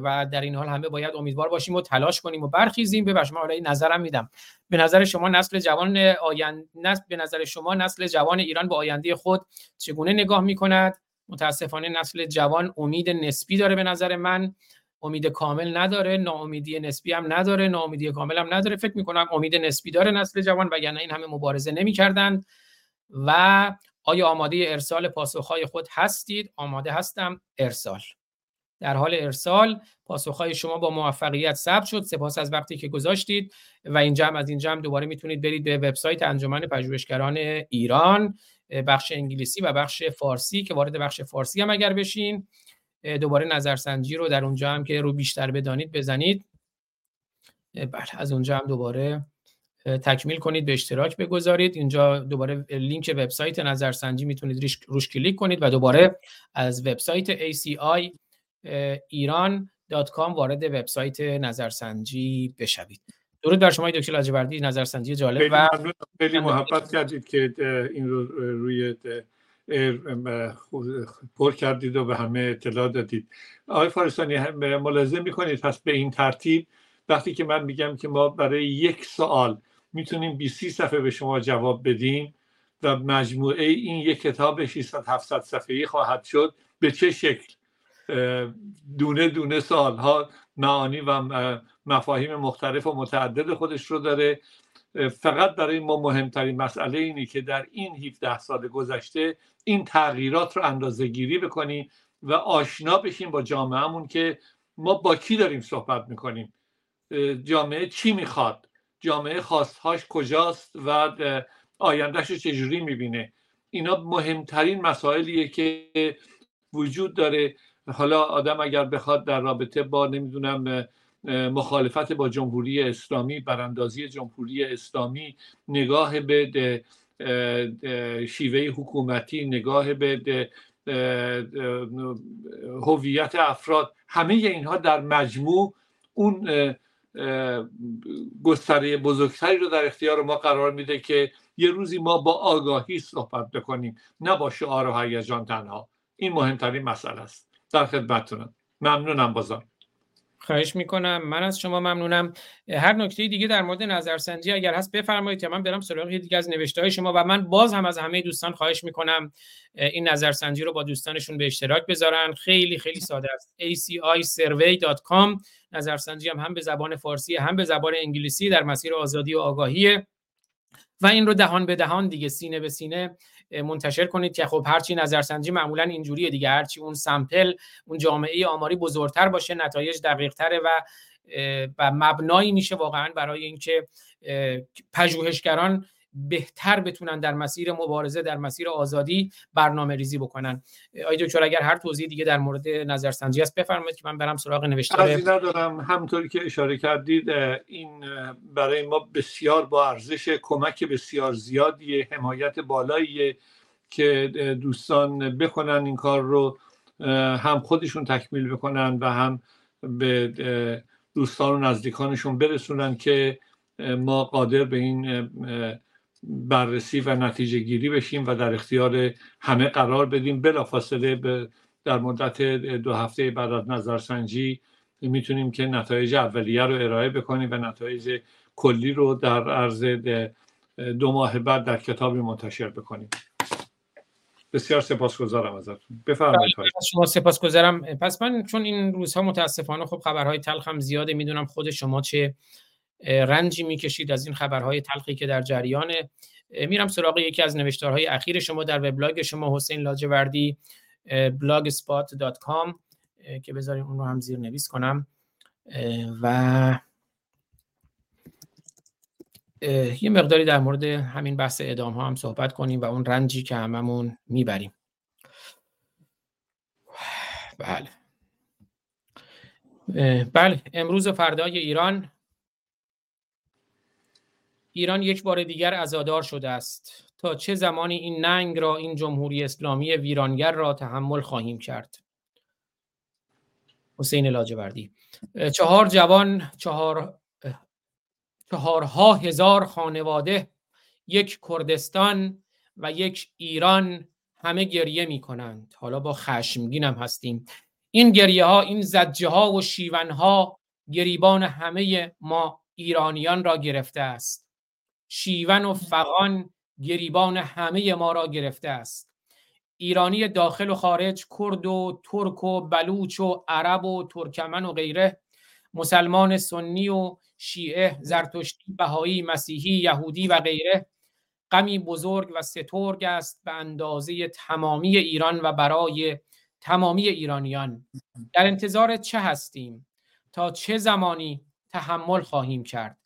و در این حال همه باید امیدوار باشیم و تلاش کنیم و برخیزیم. به شما حالا نظرم میدم. به نظر شما نسل جوان آینده به نظر شما نسل جوان ایران با آینده خود چگونه نگاه می‌کند؟ متاسفانه نسل جوان امید نسبی داره به نظر من. امید کامل نداره ناامیدی نسبی هم نداره ناامیدی کامل هم نداره. فکر می‌کنم امید نسبی داره نسل جوان وگرنه این همه مبارزه نمی‌کردند و آیا آماده ارسال پاسخهای خود هستید؟ آماده هستم ارسال. در حال ارسال پاسخهای شما با موفقیت ثبت شد. سپاس از وقتی که گذاشتید. و اینجا هم از اینجا هم دوباره می‌تونید برید به وبسایت انجمن پژوهشگران ایران. بخش انگلیسی و بخش فارسی که وارد بخش فارسی هم اگر بشین دوباره نظرسنجی رو در اونجا هم که رو بیشتر بدانید بزنید. بله از اونجا هم دوباره تکمیل کنید به اشتراک بگذارید. اینجا دوباره لینک وبسایت نظرسنجی می‌تونید روش کلیک کنید و دوباره از وبسایت ACI ایران.com وارد وبسایت نظرسنجی بشوید. درود بر شما دکتر لاجوردی نظرسنجی جالب و خیلی محبت کردید که این رو روی پر کردید و به همه اطلاع دادید. آقای فارستانی ملاحظه می‌کنید؟ پس به این ترتیب وقتی که من میگم که ما برای یک سوال می‌تونیم 20 صفحه به شما جواب بدیم و مجموعه این یک کتاب 600 700 صفحه‌ای خواهد شد به چه شکل؟ دونه دونه سالها معانی و مفاهیم مختلف و متعدد خودش رو داره. فقط برای ما مهمترین مسئله اینه که در این 17 سال گذشته این تغییرات رو اندازه گیری بکنیم و آشنا بشیم با جامعهمون که ما با کی داریم صحبت می‌کنیم. جامعه چی می‌خواد؟ جامعه خواستهاش کجاست و آیندهش رو چجوری می‌بینه؟ اینا مهمترین مسائلیه که وجود داره. حالا آدم اگر بخواد در رابطه با نمی‌دونم مخالفت با جمهوری اسلامی براندازی جمهوری اسلامی نگاه به شیوه حکومتی نگاه به هویت افراد همه اینها در مجموع اون گستره بزرگتری رو در اختیار ما قرار میده که یه روزی ما با آگاهی صحبت بکنیم نه با شعار و هیجان تنها. این مهمترین مسئله است. در خدمتتونم. ممنونم بازم. خواهش می‌کنم. من از شما ممنونم. هر نکته دیگه در مورد نظرسنجی اگر هست بفرمایید یا من برم سراغ دیگه از نوشته های شما و من باز هم از همه دوستان خواهش می‌کنم این نظرسنجی رو با دوستانشون به اشتراک بذارن. خیلی خیلی ساده است. Acisurvey.com نظرسنجی هم هم به زبان فارسی هم به زبان انگلیسی در مسیر آزادی و آگاهی. و این رو دهان به دهان دیگه سینه به سینه منتشر کنید که خب هرچی نظرسنجی معمولا اینجوریه دیگه. هرچی اون سمپل اون جامعه آماری بزرگتر باشه نتایج دقیق تره و و مبنایی میشه واقعا برای اینکه پژوهشگران بهتر بتونن در مسیر مبارزه در مسیر آزادی برنامه ریزی بکنن. آقای دکتر اگر هر توضیح دیگه در مورد نظرسنجی است بفرمایید که من برم سراغ نوشته ندارم. همطوری که اشاره کردید این برای ما بسیار با ارزش کمک بسیار زیادی حمایت بالایی که دوستان بکنن این کار رو هم خودشون تکمیل بکنن و هم به دوستان و نزدیکانشون برسونن که ما قادر به این بررسی و نتیجه گیری بشیم و در اختیار همه قرار بدیم. بلافاصله به در مدت دو هفته بعد از نظرسنجی می‌تونیم که نتایج اولیه رو ارائه بکنیم و نتایج کلی رو در عرض دو ماه بعد در کتابی منتشر بکنیم. بسیار سپاسگزارم ازتون. بفرمایید. بله، شما سپاسگزارم. پس من چون این روزها متاسفانه خب خبرهای تلخ هم زیاده می‌دونم خود شما چه رنجی می‌کشید از این خبرهای تلخی که در جریانه. میرم سراغ یکی از نوشتارهای اخیر شما در وبلاگ شما حسین لاجوردی blogspot.com که بذاریم اون رو هم زیر نویس کنم. و یه مقداری در مورد همین بحث ادام ها هم صحبت کنیم و اون رنجی که هممون می‌بریم. بله. بله امروز فردای ایران ایران یک بار دیگر ازادار شده است. تا چه زمانی این ننگ را این جمهوری اسلامی ویرانگر را تحمل خواهیم کرد؟ حسین لاجوردی. چهار جوان چهار چهارها هزار خانواده یک کردستان و یک ایران همه گریه می کنند. حالا با خشمگین هم هستیم. این گریه ها این زجه ها و شیون ها گریبان همه ما ایرانیان را گرفته است. شیون و فقان گریبان همه ما را گرفته است. ایرانی داخل و خارج کرد و ترک و بلوچ و عرب و ترکمن و غیره مسلمان سنی و شیعه زرتشتی بهایی مسیحی یهودی و غیره غمی بزرگ و سترگ است به اندازه تمامی ایران و برای تمامی ایرانیان. در انتظار چه هستیم؟ تا چه زمانی تحمل خواهیم کرد؟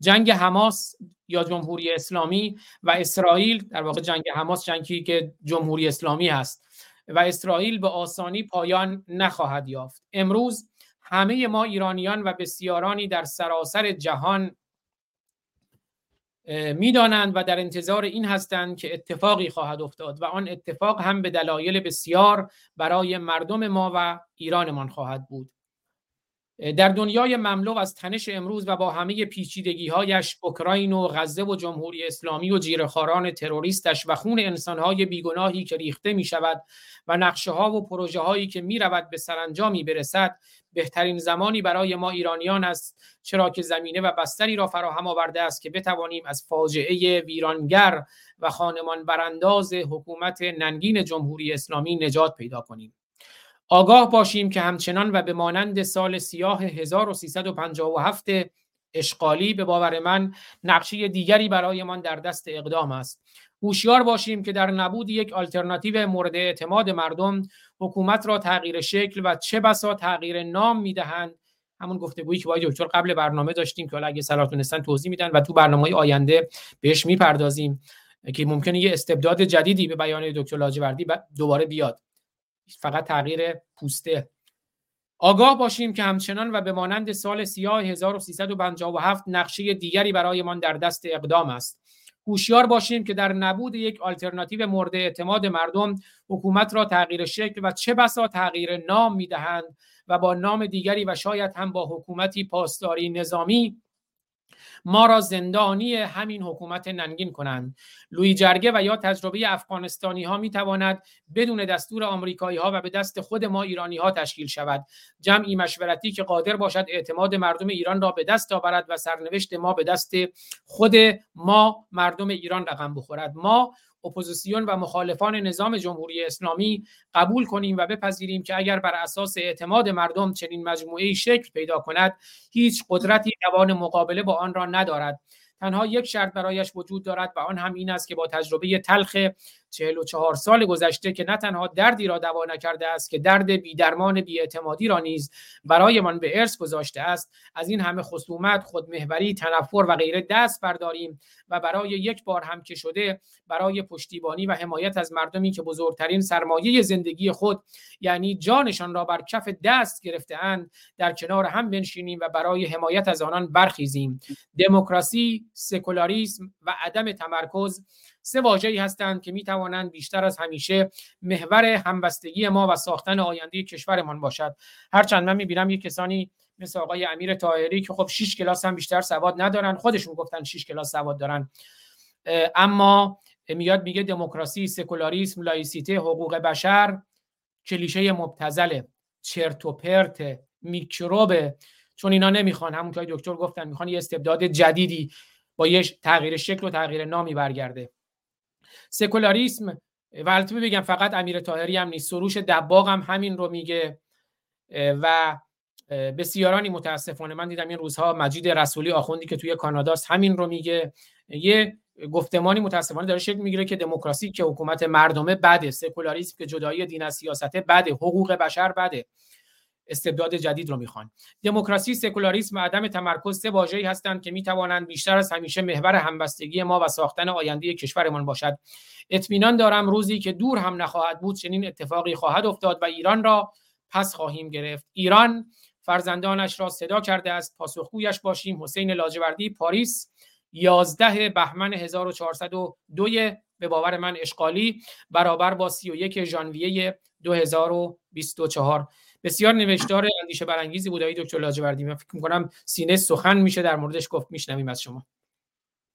جنگ حماس یا جمهوری اسلامی و اسرائیل در واقع جنگ حماس جنگی که جمهوری اسلامی هست و اسرائیل به آسانی پایان نخواهد یافت. امروز همه ما ایرانیان و بسیارانی در سراسر جهان می‌دانند و در انتظار این هستند که اتفاقی خواهد افتاد و آن اتفاق هم به دلایل بسیار برای مردم ما و ایرانمان خواهد بود. در دنیای مملو از تنش امروز و با همه پیچیدگی هایش اوکراین و غزه و جمهوری اسلامی و جیرخاران تروریستش و خون انسانهای بیگناهی که ریخته می شود و نقشه ها و پروژه هایی که می رود به سرانجامی برسد بهترین زمانی برای ما ایرانیان است چرا که زمینه و بستری را فراهم آورده است که بتوانیم از فاجعه ویرانگر و خانمان برانداز حکومت ننگین جمهوری اسلامی نجات پیدا کنیم. آگاه باشیم که همچنان و به مانند سال سیاه 1357 اشغالی به باور من نقشه دیگری برایمان در دست اقدام است. هوشیار باشیم که در نبود یک آلترناتیو مورد اعتماد مردم حکومت را تغییر شکل و چه بسا تغییر نام می‌دهند. همون گفتگویی که با دکتر قبل برنامه داشتیم که حالا اگه صلاح تونستن توضیح میدن و تو برنامه آینده بهش می‌پردازیم که ممکنه یه استبداد جدیدی به بیان دکتر لاجوردی دوباره بیاد. فقط تغییر پوسته. آگاه باشیم که همچنان و به مانند سال سیاه 1357 نقشه دیگری برایمان در دست اقدام است. هوشیار باشیم که در نبود یک آلترناتیو مورد اعتماد مردم حکومت را تغییر شکل و چه بسا تغییر نام می‌دهند و با نام دیگری و شاید هم با حکومتی پاسداری نظامی ما را زندانی همین حکومت ننگین کنند. لوی جرگه و یا تجربه افغانستانی ها می تواند بدون دستور آمریکایی ها و به دست خود ما ایرانی ها تشکیل شود. جمعی مشورتی که قادر باشد اعتماد مردم ایران را به دست آورد و سرنوشت ما به دست خود ما مردم ایران رقم بخورد. ما اپوزیسیون و مخالفان نظام جمهوری اسلامی قبول کنیم و بپذیریم که اگر بر اساس اعتماد مردم چنین مجموعه شکل پیدا کند هیچ قدرتی توان مقابله با آن را ندارد. تنها یک شرط برایش وجود دارد و آن هم این است که با تجربه تلخ 44 سال گذشته که نه تنها دردی را دوا نکرده است که درد بیدرمان بیاعتمادی را نیز برایمان به ارث گذاشته است. از این همه خصومت خودمهوری تنفر و غیره دست برداریم و برای یک بار هم که شده برای پشتیبانی و حمایت از مردمی که بزرگترین سرمایه زندگی خود یعنی جانشان را بر کف دست گرفته اند در کنار هم بنشینیم و برای حمایت از آنان برخیزیم. دموکراسی سکولاریسم و عدم تمرکز سه واژه‌ای هستند که می توانند بیشتر از همیشه محور همبستگی ما و ساختن آینده کشورمان باشد. هرچند من می‌بینم یک کسانی مثل آقای امیر طاهری که خب 6 کلاس هم بیشتر سواد ندارن خودشون گفتن 6 کلاس سواد دارن. اما میاد میگه دموکراسی سکولاریسم لایسیته حقوق بشر کلیشه مبتزله چرت و پرت میکروبه چون اینا نمی‌خوان همون که دکتر گفتن می‌خوان یه استبداد جدیدی با یه تغییر شکل و تغییر نامی برگرده. سکولاریسم و البته بگم فقط امیر طاهری هم نیست سروش دباغ هم همین رو میگه و بسیارانی متاسفانه. من دیدم این روزها مجید رسولی آخوندی که توی کاناداست همین رو میگه. یه گفتمانی متاسفانه داره شکل می‌گیره که دموکراسی که حکومت مردمه بده. سکولاریسم که جدایی دین از سیاسته بده. حقوق بشر بده. استبداد جدید رو می‌خوان. دموکراسی سکولاریسم و عدم تمرکز سه واژه‌ای هستند که می‌توانند بیشتر از همیشه محور همبستگی ما و ساختن آینده کشورمان باشد. اطمینان دارم روزی که دور هم نخواهد بود چنین اتفاقی خواهد افتاد و ایران را پس خواهیم گرفت. ایران فرزندانش را صدا کرده است. پاسخگویش باشیم. حسین لاجوردی پاریس 11 بهمن 1402 به باور من اشغالی برابر با 31 ژانویه 2024 بسیار نوشتار اندیشه برانگیزی بود دکتر لاجوردی. من فکر می‌کنم سینه سخن میشه در موردش گفت. میشنویم از شما.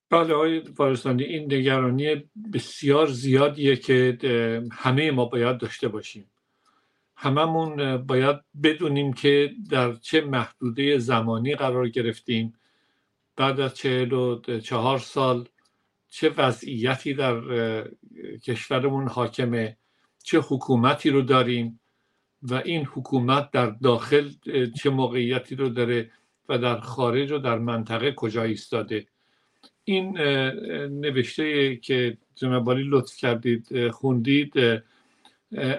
بله آقای فارستانی این نگرانی بسیار زیادیه که همه ما باید داشته باشیم. هممون باید بدونیم که در چه محدوده زمانی قرار گرفتیم. بعد از چهل و چهار سال چه وضعیتی در کشورمون حاکمه چه حکومتی رو داریم. و این حکومت در داخل چه موقعیتی رو داره و در خارج و در منطقه کجا ایستاده. این نوشته که جناب لطف کردید خوندید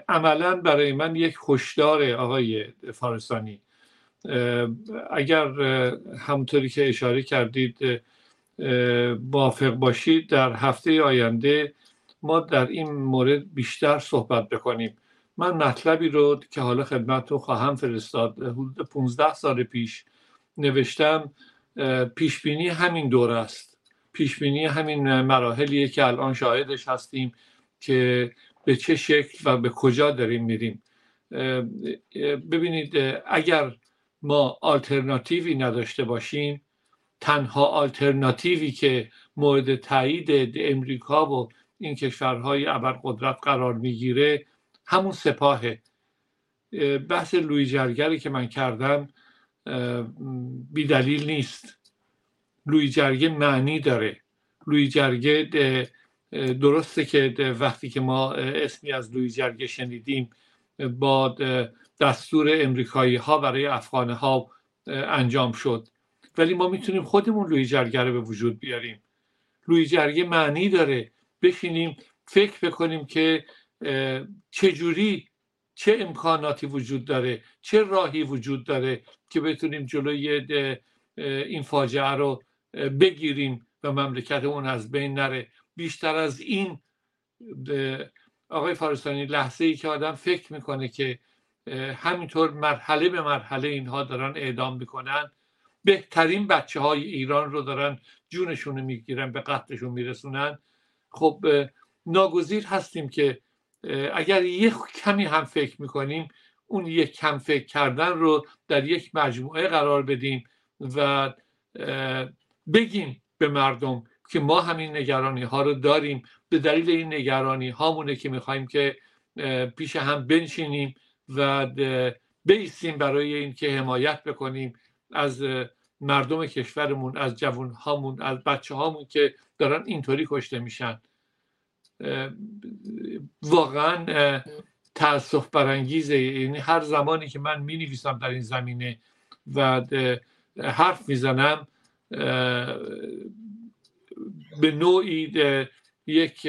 عملا برای من یک هشدار آقای فارسانی. اگر همطوری که اشاره کردید موافق باشید در هفته آینده ما در این مورد بیشتر صحبت بکنیم. من مطلبی رو که حالا خدمت رو خواهم فرستاد حدود 15 سال پیش نوشتم پیشبینی همین دور است. پیشبینی همین مراحلیه که الان شاهدش هستیم که به چه شکل و به کجا داریم میریم. ببینید اگر ما آلترناتیوی نداشته باشیم تنها آلترناتیوی که مورد تایید امریکا و این کشورهای ابرقدرت قرار می‌گیره همون سپاهه. بحث لوی جرگری که من کردم بیدلیل نیست. لوی جرگه معنی داره. لوی جرگه درسته که وقتی که ما اسمی از لوی جرگه شنیدیم با دستور امریکایی ها برای افغان ها انجام شد. ولی ما می‌تونیم خودمون لوی جرگه رو به وجود بیاریم. لوی جرگه معنی داره. بشینیم فکر بکنیم که چجوری چه امکاناتی وجود داره چه راهی وجود داره که بتونیم جلوی این فاجعه رو بگیریم و مملکتمون از بین نره؟ بیشتر از این آقای فارستانی لحظه ای که آدم فکر می‌کنه که همینطور مرحله به مرحله اینها دارن اعدام می‌کنن بهترین بچه های ایران رو دارن جونشون رو می‌گیرن به قتلشون میرسونن. خب ناگزیر هستیم که اگر یک کمی هم فکر می‌کنیم اون یک کم فکر کردن رو در یک مجموعه قرار بدیم و بگیم به مردم که ما همین نگرانی ها رو داریم. به دلیل این نگرانی هامونه که می‌خوایم که پیش هم بنشینیم و بیستیم برای اینکه حمایت بکنیم از مردم کشورمون از جوان هامون از بچه هامون که دارن اینطوری کشته میشن. واقعا تاسف برانگیزه. یعنی هر زمانی که من می نویسم در این زمینه و حرف می‌زنم به نوعی یک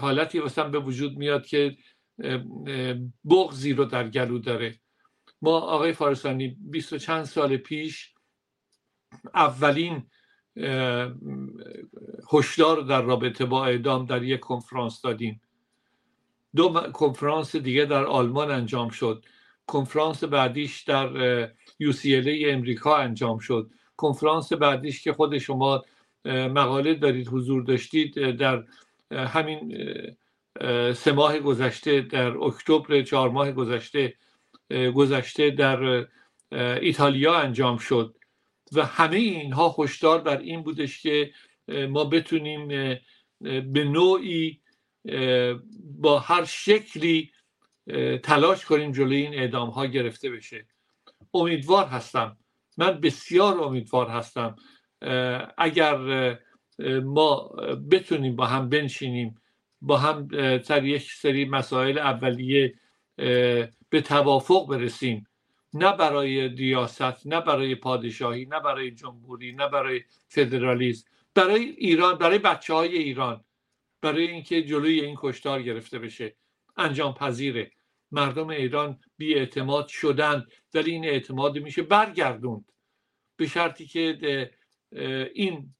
حالتی واسم به وجود میاد که بغزی رو در گلو داره. ما آقای فارسانی بیست و چند سال پیش اولین هشدار در رابطه با اعدام در یک کنفرانس دادیم. دو کنفرانس دیگه در آلمان انجام شد. کنفرانس بعدیش در UCLA امریکا انجام شد. کنفرانس بعدیش که خود شما مقاله دارید حضور داشتید در همین سه ماه گذشته در اکتبر چهار ماه گذشته گذشته در ایتالیا انجام شد. و همه اینها هشدار بر این بودش که ما بتونیم به نوعی با هر شکلی تلاش کنیم جلوی این اعدام ها گرفته بشه. امیدوار هستم. من بسیار امیدوار هستم. اگر ما بتونیم با هم بنشینیم با هم سر یک سری مسائل اولیه به توافق برسیم نه برای ریاست نه برای پادشاهی نه برای جمهوری نه برای فدرالیسم برای ایران برای بچه های ایران برای اینکه جلوی این کشتار گرفته بشه. انجام پذیره مردم ایران بی اعتماد شدند ولی این اعتماد میشه برگردوند. به شرطی که این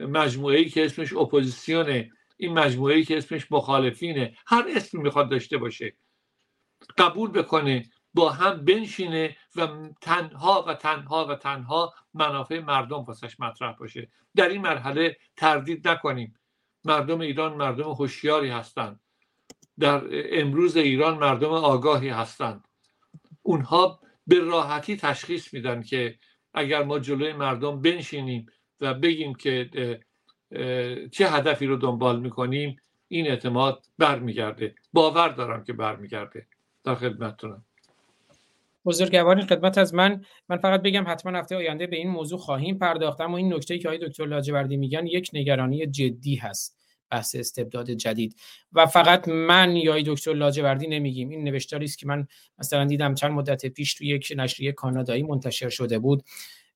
مجموعه ای که اسمش اپوزیسیونه این مجموعه ای که اسمش مخالفینه هر اسمی می‌خواد داشته باشه. قبول بکنه. با هم بنشینه و تنها و تنها و تنها منافع مردم واسش مطرح باشه. در این مرحله تردید نکنیم. مردم ایران مردم هوشیاری هستند. در امروز ایران مردم آگاهی هستند. اونها به راحتی تشخیص میدن که اگر ما جلوی مردم بنشینیم و بگیم که چه هدفی رو دنبال می‌کنیم این اعتماد برمیگرده. باور دارم که برمیگرده. در خدمتتونم. بزرگوارین خدمت از من. من فقط بگم حتما هفته آینده به این موضوع خواهیم پرداخت اما این نکته که آقای دکتر لاجوردی میگن یک نگرانی جدی هست بحث استبداد جدید. و فقط من یا دکتر لاجوردی نمیگیم. این نوشتاری است که من مثلا دیدم چند مدت پیش توی یک نشریه کانادایی منتشر شده بود.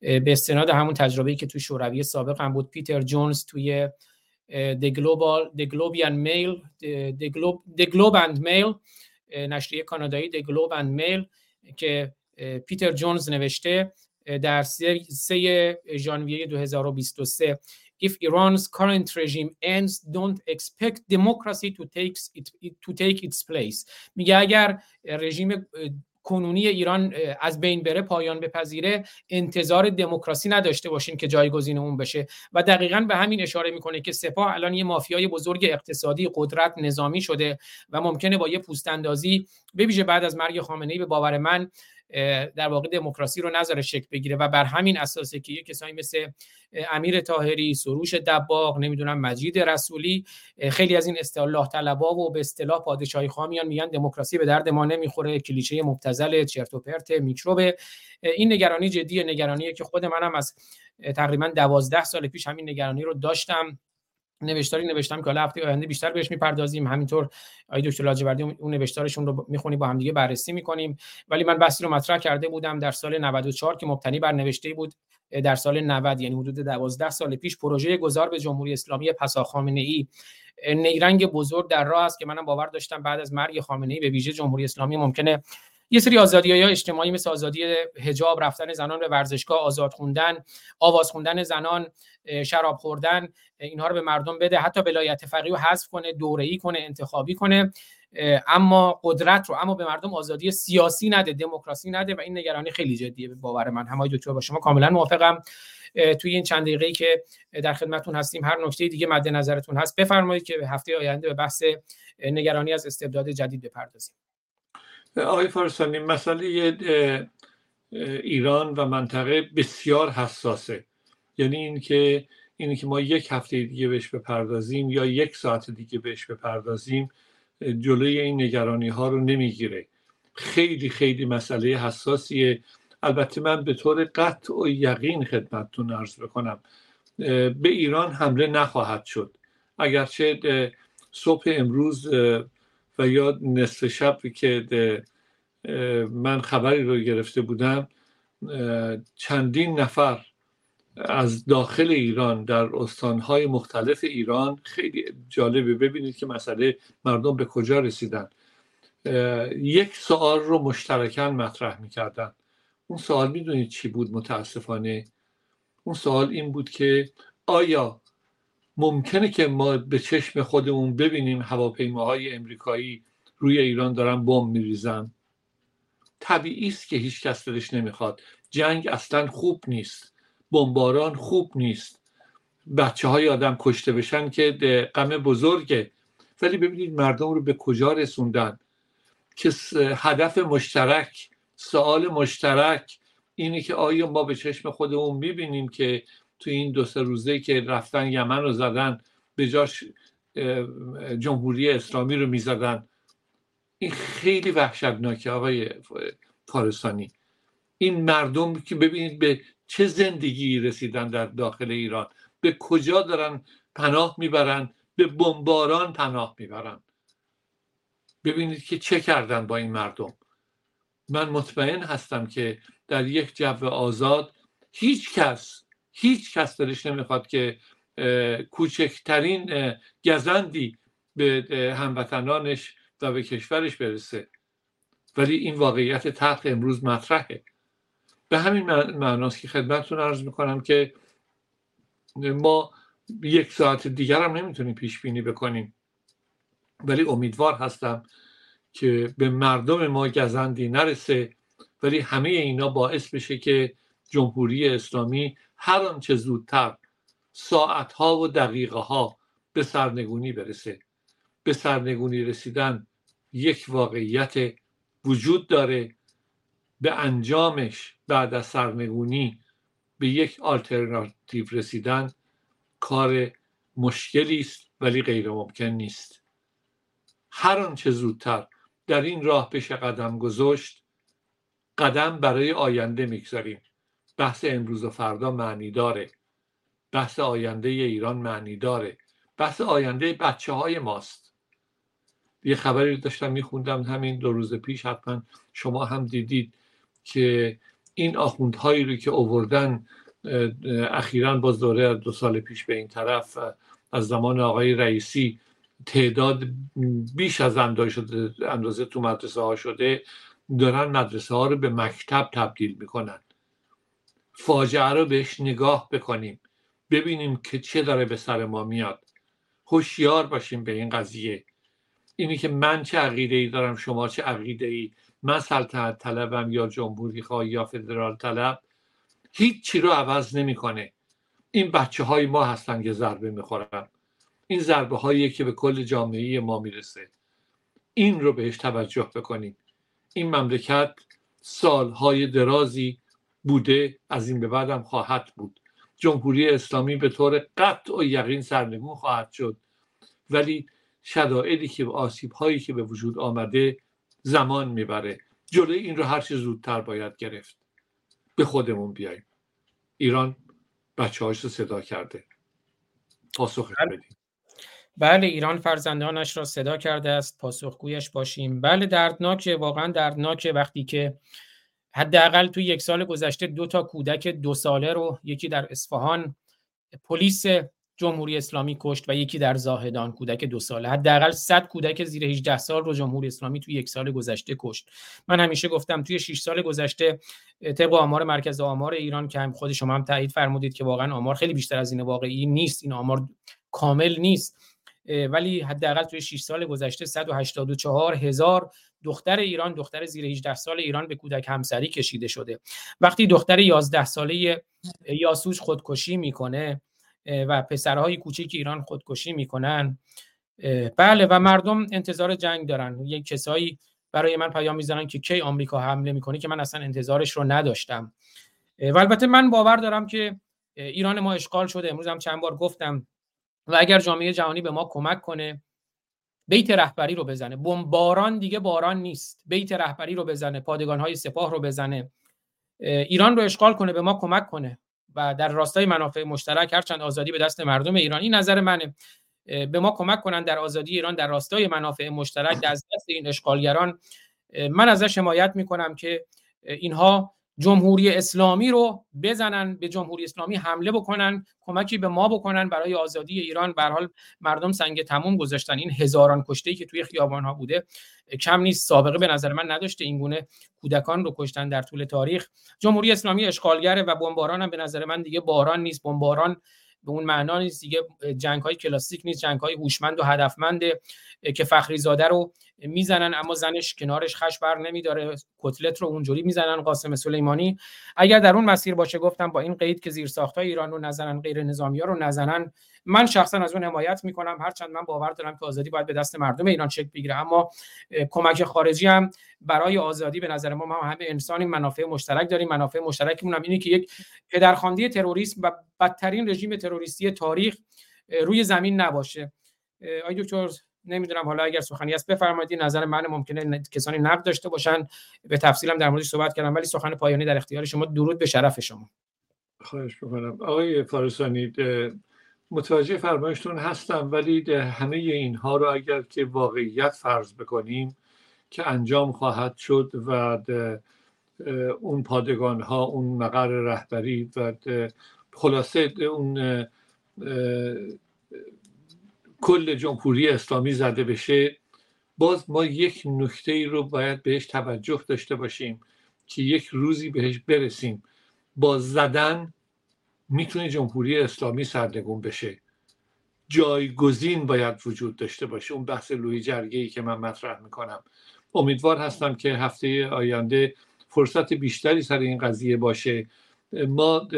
به استناد همون تجربه‌ای که تو شوروی سابق هم بود. پیتر جونز توی The Global The Globe and Mail The Globe The Globe and Mail نشریه کانادایی The Globe and Mail که پیتر جونز نوشته در 3 ژانویه 2023 if Iran's current regime ends don't expect democracy to take it, to take its place میگه اگر رژیم کنونی ایران از بین بره پایان بپذیره انتظار دموکراسی نداشته باشین که جایگزین اون بشه. و دقیقا به همین اشاره می‌کنه که سپاه الان یه مافیای بزرگ اقتصادی قدرت نظامی شده و ممکنه با یه پوستاندازی بویژه بعد از مرگ خامنه ای به باور من در واقع دموکراسی رو نظر شکل بگیره و بر همین اساسه که یه کسایی مثل امیر تاهری سروش دباغ نمی‌دونم مجید رسولی خیلی از این اصطلاح طلبا و به اصطلاح پادشاهی خوامیان میگن دموکراسی به درد ما نمی‌خوره کلیشه مبتذل چرت و پرت میکروبه. این نگرانی جدیه نگرانیه که خود منم از تقریبا دوازده سال پیش همین نگرانی رو داشتم. نوشتاری نوشتم که حالا هفته آینده بیشتر بهش می‌پردازیم. همینطور آقای دکتر لاجوردی اون نوشتارشون رو می‌خونیم با هم دیگه بررسی می‌کنیم. ولی من بحثی رو مطرح کرده بودم در سال 94 که مبتنی بر نوشته بود در سال 90 یعنی حدود 12 سال پیش پروژه گذار به جمهوری اسلامی پسا خامنه ای نیرنگ بزرگ در راه است که منم باور داشتم بعد از مرگ خامنه ای به ویژه جمهوری اسلامی ممکنه یه سری آزادی های اجتماعی مثل آزادی حجاب رفتن زنان به ورزشگاه آزاد خوندن آواز خوندن زنان شراب خوردن اینها رو به مردم بده. حتی ولایت فقیه رو حذف کنه دوره‌ای کنه انتخابی کنه. اما قدرت رو اما به مردم آزادی سیاسی نده دموکراسی نده و این نگرانی خیلی جدیه باور من. همای دکتر با شما کاملا موافقم. توی این چند دقیقه‌ای که در خدمتتون هستیم هر نکته دیگه مد نظرتون هست بفرمایید که هفته آینده به بحث نگرانی از استبداد جدید بپردازیم. آقای فارسانی مسئله ایران و منطقه بسیار حساسه. یعنی اینکه اینی که ما یک هفته دیگه بهش بپردازیم یا یک ساعت دیگه بهش بپردازیم جلوی این نگرانی ها رو نمی‌گیره. خیلی خیلی مسئله حساسیه. البته من به طور قطع و یقین خدمتتون ارز بکنم به ایران حمله نخواهد شد. اگرچه صبح امروز و یا نصف شب که من خبری رو گرفته بودم چندین نفر از داخل ایران در استانهای مختلف ایران خیلی جالبه. ببینید که مسئله مردم به کجا رسیدن. یک سوال رو مشترکن مطرح می‌کردن. اون سوال می‌دونید چی بود؟ متاسفانه. اون سوال این بود که آیا ممکنه که ما به چشم خودمون ببینیم هواپیماهای امریکایی روی ایران دارن بمب میریزن. طبیعی است که هیچ کس دلش نمی‌خواد. جنگ اصلا خوب نیست. بمباران خوب نیست. بچه های آدم کشته بشن که غم بزرگه. ولی ببینید مردم رو به کجا رسوندن؟ که هدف مشترک سوال مشترک اینه که آیا ما به چشم خودمون می‌بینیم که تو این دو سه روزه که رفتن یمن رو زدن به جاش جمهوری اسلامی رو می‌زدن. این خیلی وحشتناکه آقای فارسانی. این مردم که ببینید به چه زندگی رسیدن در داخل ایران. به کجا دارن پناه می‌برن؟ به بمباران پناه می‌برن. ببینید که چه کردن با این مردم. من مطمئن هستم که در یک جو آزاد هیچ کس هیچ کس دلش نمی‌خواد که کوچکترین گزندی به هموطنانش و به کشورش برسه. ولی این واقعیت تلخ امروز مطرحه. به همین معناست که خدمتتون عرض می‌کنم که ما یک ساعت دیگر هم نمی‌تونیم پیش بینی بکنیم. ولی امیدوار هستم که به مردم ما گزندی نرسه. ولی همه اینا باعث بشه که جمهوری اسلامی هر آنچه زودتر ساعتها و دقیقه ها به سرنگونی برسه. به سرنگونی رسیدن یک واقعیت وجود داره. به انجامش بعد از سرنگونی به یک آلترناتیو رسیدن کار مشکلی است ولی غیر ممکن نیست. هر آنچه زودتر در این راه بشه قدم گذاشت قدم برای آینده می‌گذاریم. بحث امروز و فردا معنی داره. بحث آینده ایران معنی داره. بحث آینده بچه های ماست. یه خبری داشتم میخوندم همین دو روز پیش حتما شما هم دیدید که این آخوندهایی رو که اووردن اخیرا باز دوره دو سال پیش به این طرف از زمان آقای رئیسی تعداد بیش از اندازه, اندازه تو مدرسه ها شده دارن مدرسه ها رو به مکتب تبدیل می‌کنن. فاجعه رو بهش نگاه بکنیم. ببینیم که چه داره به سر ما میاد. هوشیار باشیم به این قضیه. اینی که من چه عقیده ای دارم شما چه عقیده ای من سلطنت طلبم یا جمهوری خواه یا فدرال طلب؟ هیچ رو عوض نمی‌کنه. این بچه های ما هستن که ضربه می‌خورن. این ضربه هایی که به کل جامعه ما می‌رسه. این رو بهش توجه بکنیم. این مملکت سالهای درازی بوده از این به بعدم خواهد بود. جمهوری اسلامی به طور قطع و یقین سرنگون خواهد شد. ولی شدائدی که آسیب هایی که به وجود آمده زمان می‌بره. جلوی این رو هر چه زودتر باید گرفت. به خودمون بیاییم ایران بچه هاش رو صدا کرده. پاسخ بله. بدیم. بله ایران فرزندانش را صدا کرده است. پاسخگویش باشیم. بله دردناکه واقعا دردناکه. وقتی که حداقل توی یک سال گذشته دو تا کودک دو ساله رو یکی در اصفهان پلیس جمهوری اسلامی کشت و یکی در زاهدان کودک دو ساله. حداقل 100 کودک زیر 18 سال رو جمهوری اسلامی توی یک سال گذشته کشت. من همیشه گفتم توی 6 سال گذشته طبق آمار مرکز آمار ایران که خود شما هم تایید فرمودید که واقعا آمار خیلی بیشتر از این واقعی نیست این آمار کامل نیست. ولی حداقل توی 6 سال گذشته 184 هزار دختر ایران دختر زیر 18 سال ایران به کودک همسری کشیده شده. وقتی دختر 11 ساله یاسوج خودکشی می‌کنه و پسرهای کوچیک ایران خودکشی می‌کنن بله و مردم انتظار جنگ دارن. یک کسایی برای من پیام می‌زنن که کی آمریکا حمله می‌کنه که من اصلا انتظارش رو نداشتم. و البته من باور دارم که ایران ما اشغال شده. امروز هم چند بار گفتم. و اگر جامعه جهانی به ما کمک کنه بیت رهبری رو بزنه. بمباران دیگه باران نیست. بیت رهبری رو بزنه پادگان های سپاه رو بزنه. ایران رو اشغال کنه به ما کمک کنه و در راستای منافع مشترک هرچند آزادی به دست مردم ایران. این نظر منه. به ما کمک کنن در آزادی ایران در راستای منافع مشترک از دست این اشغالگران. من ازش حمایت می‌کنم که اینها جمهوری اسلامی رو بزنن به جمهوری اسلامی حمله بکنن کمکی به ما بکنن برای آزادی ایران. به حال مردم سنگ تموم گذاشتن. این هزاران کشته که توی خیابان ها بوده کم نیست سابقه به نظر من نداشته. این گونه کودکان رو کشتن در طول تاریخ. جمهوری اسلامی اشغالگره و بمباران هم به نظر من دیگه باران نیست. بمباران به اون معنا نیست. دیگه جنگ های کلاسیک نیست. جنگ های هوشمند و هدفمند که فخری زاده رو می‌زنن اما زنش کنارش خش بر نمیداره. کتلت رو اونجوری می‌زنن قاسم سلیمانی. اگر در اون مسیر باشه گفتم با این قید که زیر ساختای ایران رو نزنن غیر نظامی ها رو نزنن من شخصا از اون حمایت می‌کنم. هرچند من باور دارم که آزادی باید به دست مردم ایران شکل بگیره اما کمک خارجی هم برای آزادی به نظر ما ما همه انسانی منافع مشترک داریم. منافع مشترکمون هم اینه که یک پدرخواندی تروریسم و بدترین رژیم تروریستی تاریخ روی زمین نباشه. آی دکتر نمی‌دونم حالا اگر سخنی هست بفرمایید. نظر من ممکنه کسانی نقد داشته باشن. به تفصیلم در موردش صحبت کردم ولی سخن پایانی در اختیار شما. درود به شرف شما. خواهش می‌کنم. آقای فارسانی متوجه فرمایشتون هستم ولی همه اینها رو اگر که واقعیت فرض بکنیم که انجام خواهد شد و اون پادگان ها اون مقر رهبری و خلاصه اون کل جمهوری اسلامی زده بشه باز ما یک نکته ای رو باید بهش توجه داشته باشیم که یک روزی بهش برسیم. با زدن می‌تونه جمهوری اسلامی سرنگون بشه. جایگزین باید وجود داشته باشه. اون بحث لوی جرگه ای که من مطرح می‌کنم. امیدوار هستم که هفته آینده فرصت بیشتری سر این قضیه باشه. ما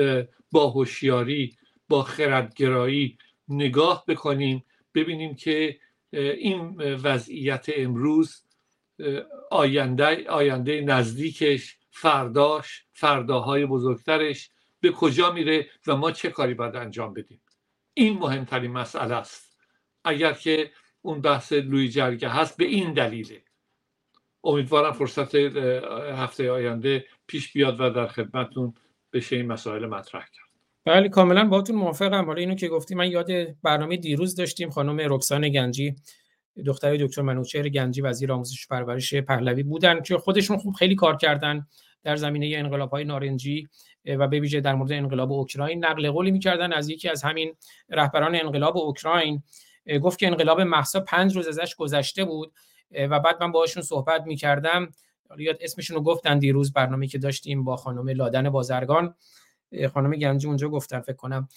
با هوشیاری با خردگرایی نگاه بکنیم ببینیم که این وضعیت امروز آینده آینده نزدیکش فرداش فرداهای بزرگترش به کجا میره و ما چه کاری باید انجام بدیم. این مهمترین مسئله است. اگر که اون بحث لوی جرگه هست به این دلیله. امیدوارم فرصت هفته آینده پیش بیاد و در خدمتون بشه این مسائل مطرح کرد. بله کاملا باهاتون موافقم. حالا اینو که گفتی من یاد برنامه دیروز داشتیم. خانم رکسان گنجی دختر دکتر منوچهر گنجی وزیر آموزش پرورش پهلوی بودن که خودشون خوب خیلی کار کردن. در زمینه انقلاب های نارنجی و به در مورد انقلاب اوکراین نقل قولی می‌کردن از یکی از همین رهبران انقلاب اوکراین. گفت که انقلاب محسا پنج روز ازش گذشته بود و بعد من باهاشون صحبت می‌کردم. یاد اسمشون رو گفتن دیروز برنامه که داشتیم با خانم لادن بازرگان. خانم گنجی اونجا گفتن فکر کنم.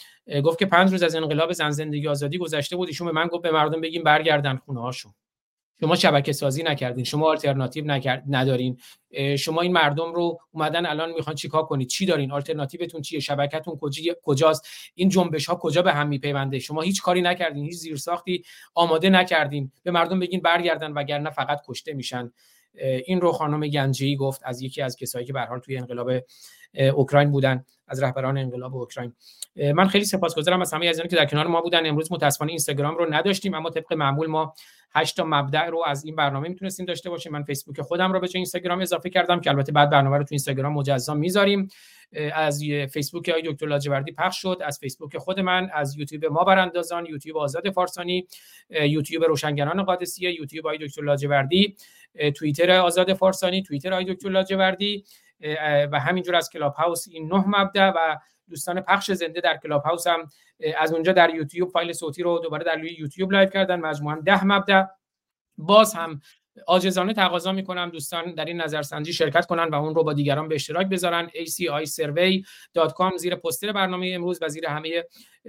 گفت که پنج روز از انقلاب زن زندگی آزادی گذشته بود. ایشون به من گفت به مردم بگیم برگردن خونه هاشون شما شبکه سازی نکردین شما آلترناتیو نکرد ندارین. شما این مردم رو اومدن الان می‌خوان چیکار کنید؟ چی دارین؟ آلترناتیوتون چیه؟ شبکتون کجاست؟ این جنبش ها کجا به هم میپیونده؟ شما هیچ کاری نکردین هیچ زیرساختی آماده نکردین. به مردم بگین برگردن وگرنه فقط کشته میشن. این رو خانم گنجی گفت از یکی از کسایی که به حال توی انقلاب اوکراین بودن. از رهبران انقلاب اوکراین. من خیلی سپاسگزارم از همه از که در کنار ما بودن. امروز متاسفانه اینستاگرام رو نداشتیم اما طبق معمول ما 8 تا مبدع رو از این برنامه می‌تونستیم داشته باشیم. من فیسبوک خودم رو به اینستاگرام اضافه کردم که البته بعد برنامه رو تو اینستاگرام مجزا می‌ذاریم. از فیسبوک های دکتر لاجوردی پخش شد از فیسبوک خود من از یوتیوب ما براندازان یوتیوب آزاد فارسانی یوتیوب روشنگران قادسیه یوتیوب های دکتر لاجوردی توییتر آزاد فارسانی توییتر های دکتر لاجوردی و همینجور از کلاب هاوس این نه مبدا و دوستان پخش زنده در کلاب هاوس هم از اونجا در یوتیوب فایل صوتی رو دوباره در یوتیوب live کردن. مجموعا ده مبدا. باز هم عاجزانه تقاضا می‌کنم دوستان در این نظرسنجی شرکت کنن و اون رو با دیگران به اشتراک بذارن. Acisurvey.com زیر پستر برنامه امروز و زیر همه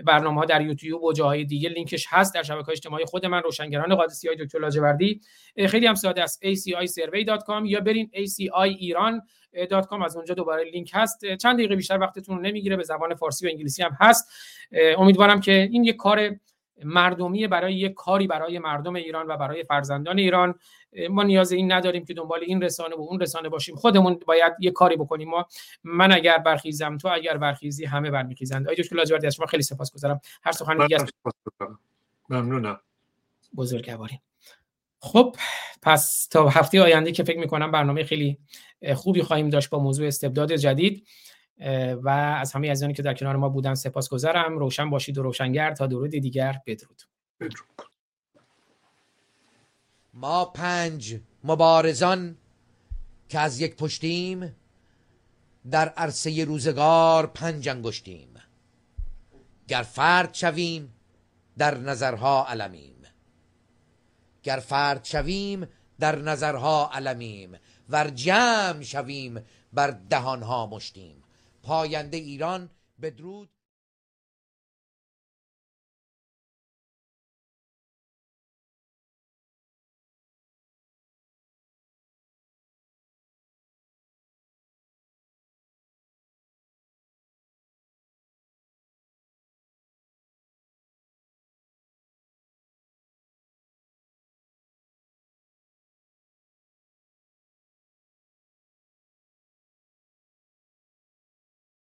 برنامه ها در یوتیوب و جاهای دیگه. لینکش هست در شبکه اجتماعی خود من روشنگران قادسی های دکتر لاجوردی. خیلی هم ساده است. Acisurvey.com یا برین acairan.com از اونجا دوباره لینک هست. چند دقیقه بیشتر وقتتون نمی‌گیره. به زبان فارسی و انگلیسی هم هست. امیدوارم که این یک کار مردمی برای یک کاری برای مردم ایران و برای فرزندان ایران ما نیاز این نداریم که دنبال این رسانه و اون رسانه باشیم. خودمون باید یه کاری بکنیم. ما من اگر برخیزم تو اگر برخیزی همه برمیخیزند. آقای دکتر لاجوردی از شما خیلی سپاسگزارم. هر سخن دیگه ممنونم. بزرگواریم خب پس تا هفته آینده که فکر می‌کنم برنامه خیلی خوبی خواهیم داشت با موضوع استبداد جدید. و از همه عزیزانی که در کنار ما بودن سپاسگزارم. روشن باشید و روشنگر تا درود دیگر. بدرود. ما پنج مبارزان که از یک پشتیم در عرصه روزگار پنج انگشتیم. گر فرد شویم در نظرها علمیم. گر فرد شویم در نظرها علمیم. ور جمع شویم بر دهانها مشتیم. پاینده ایران بدرود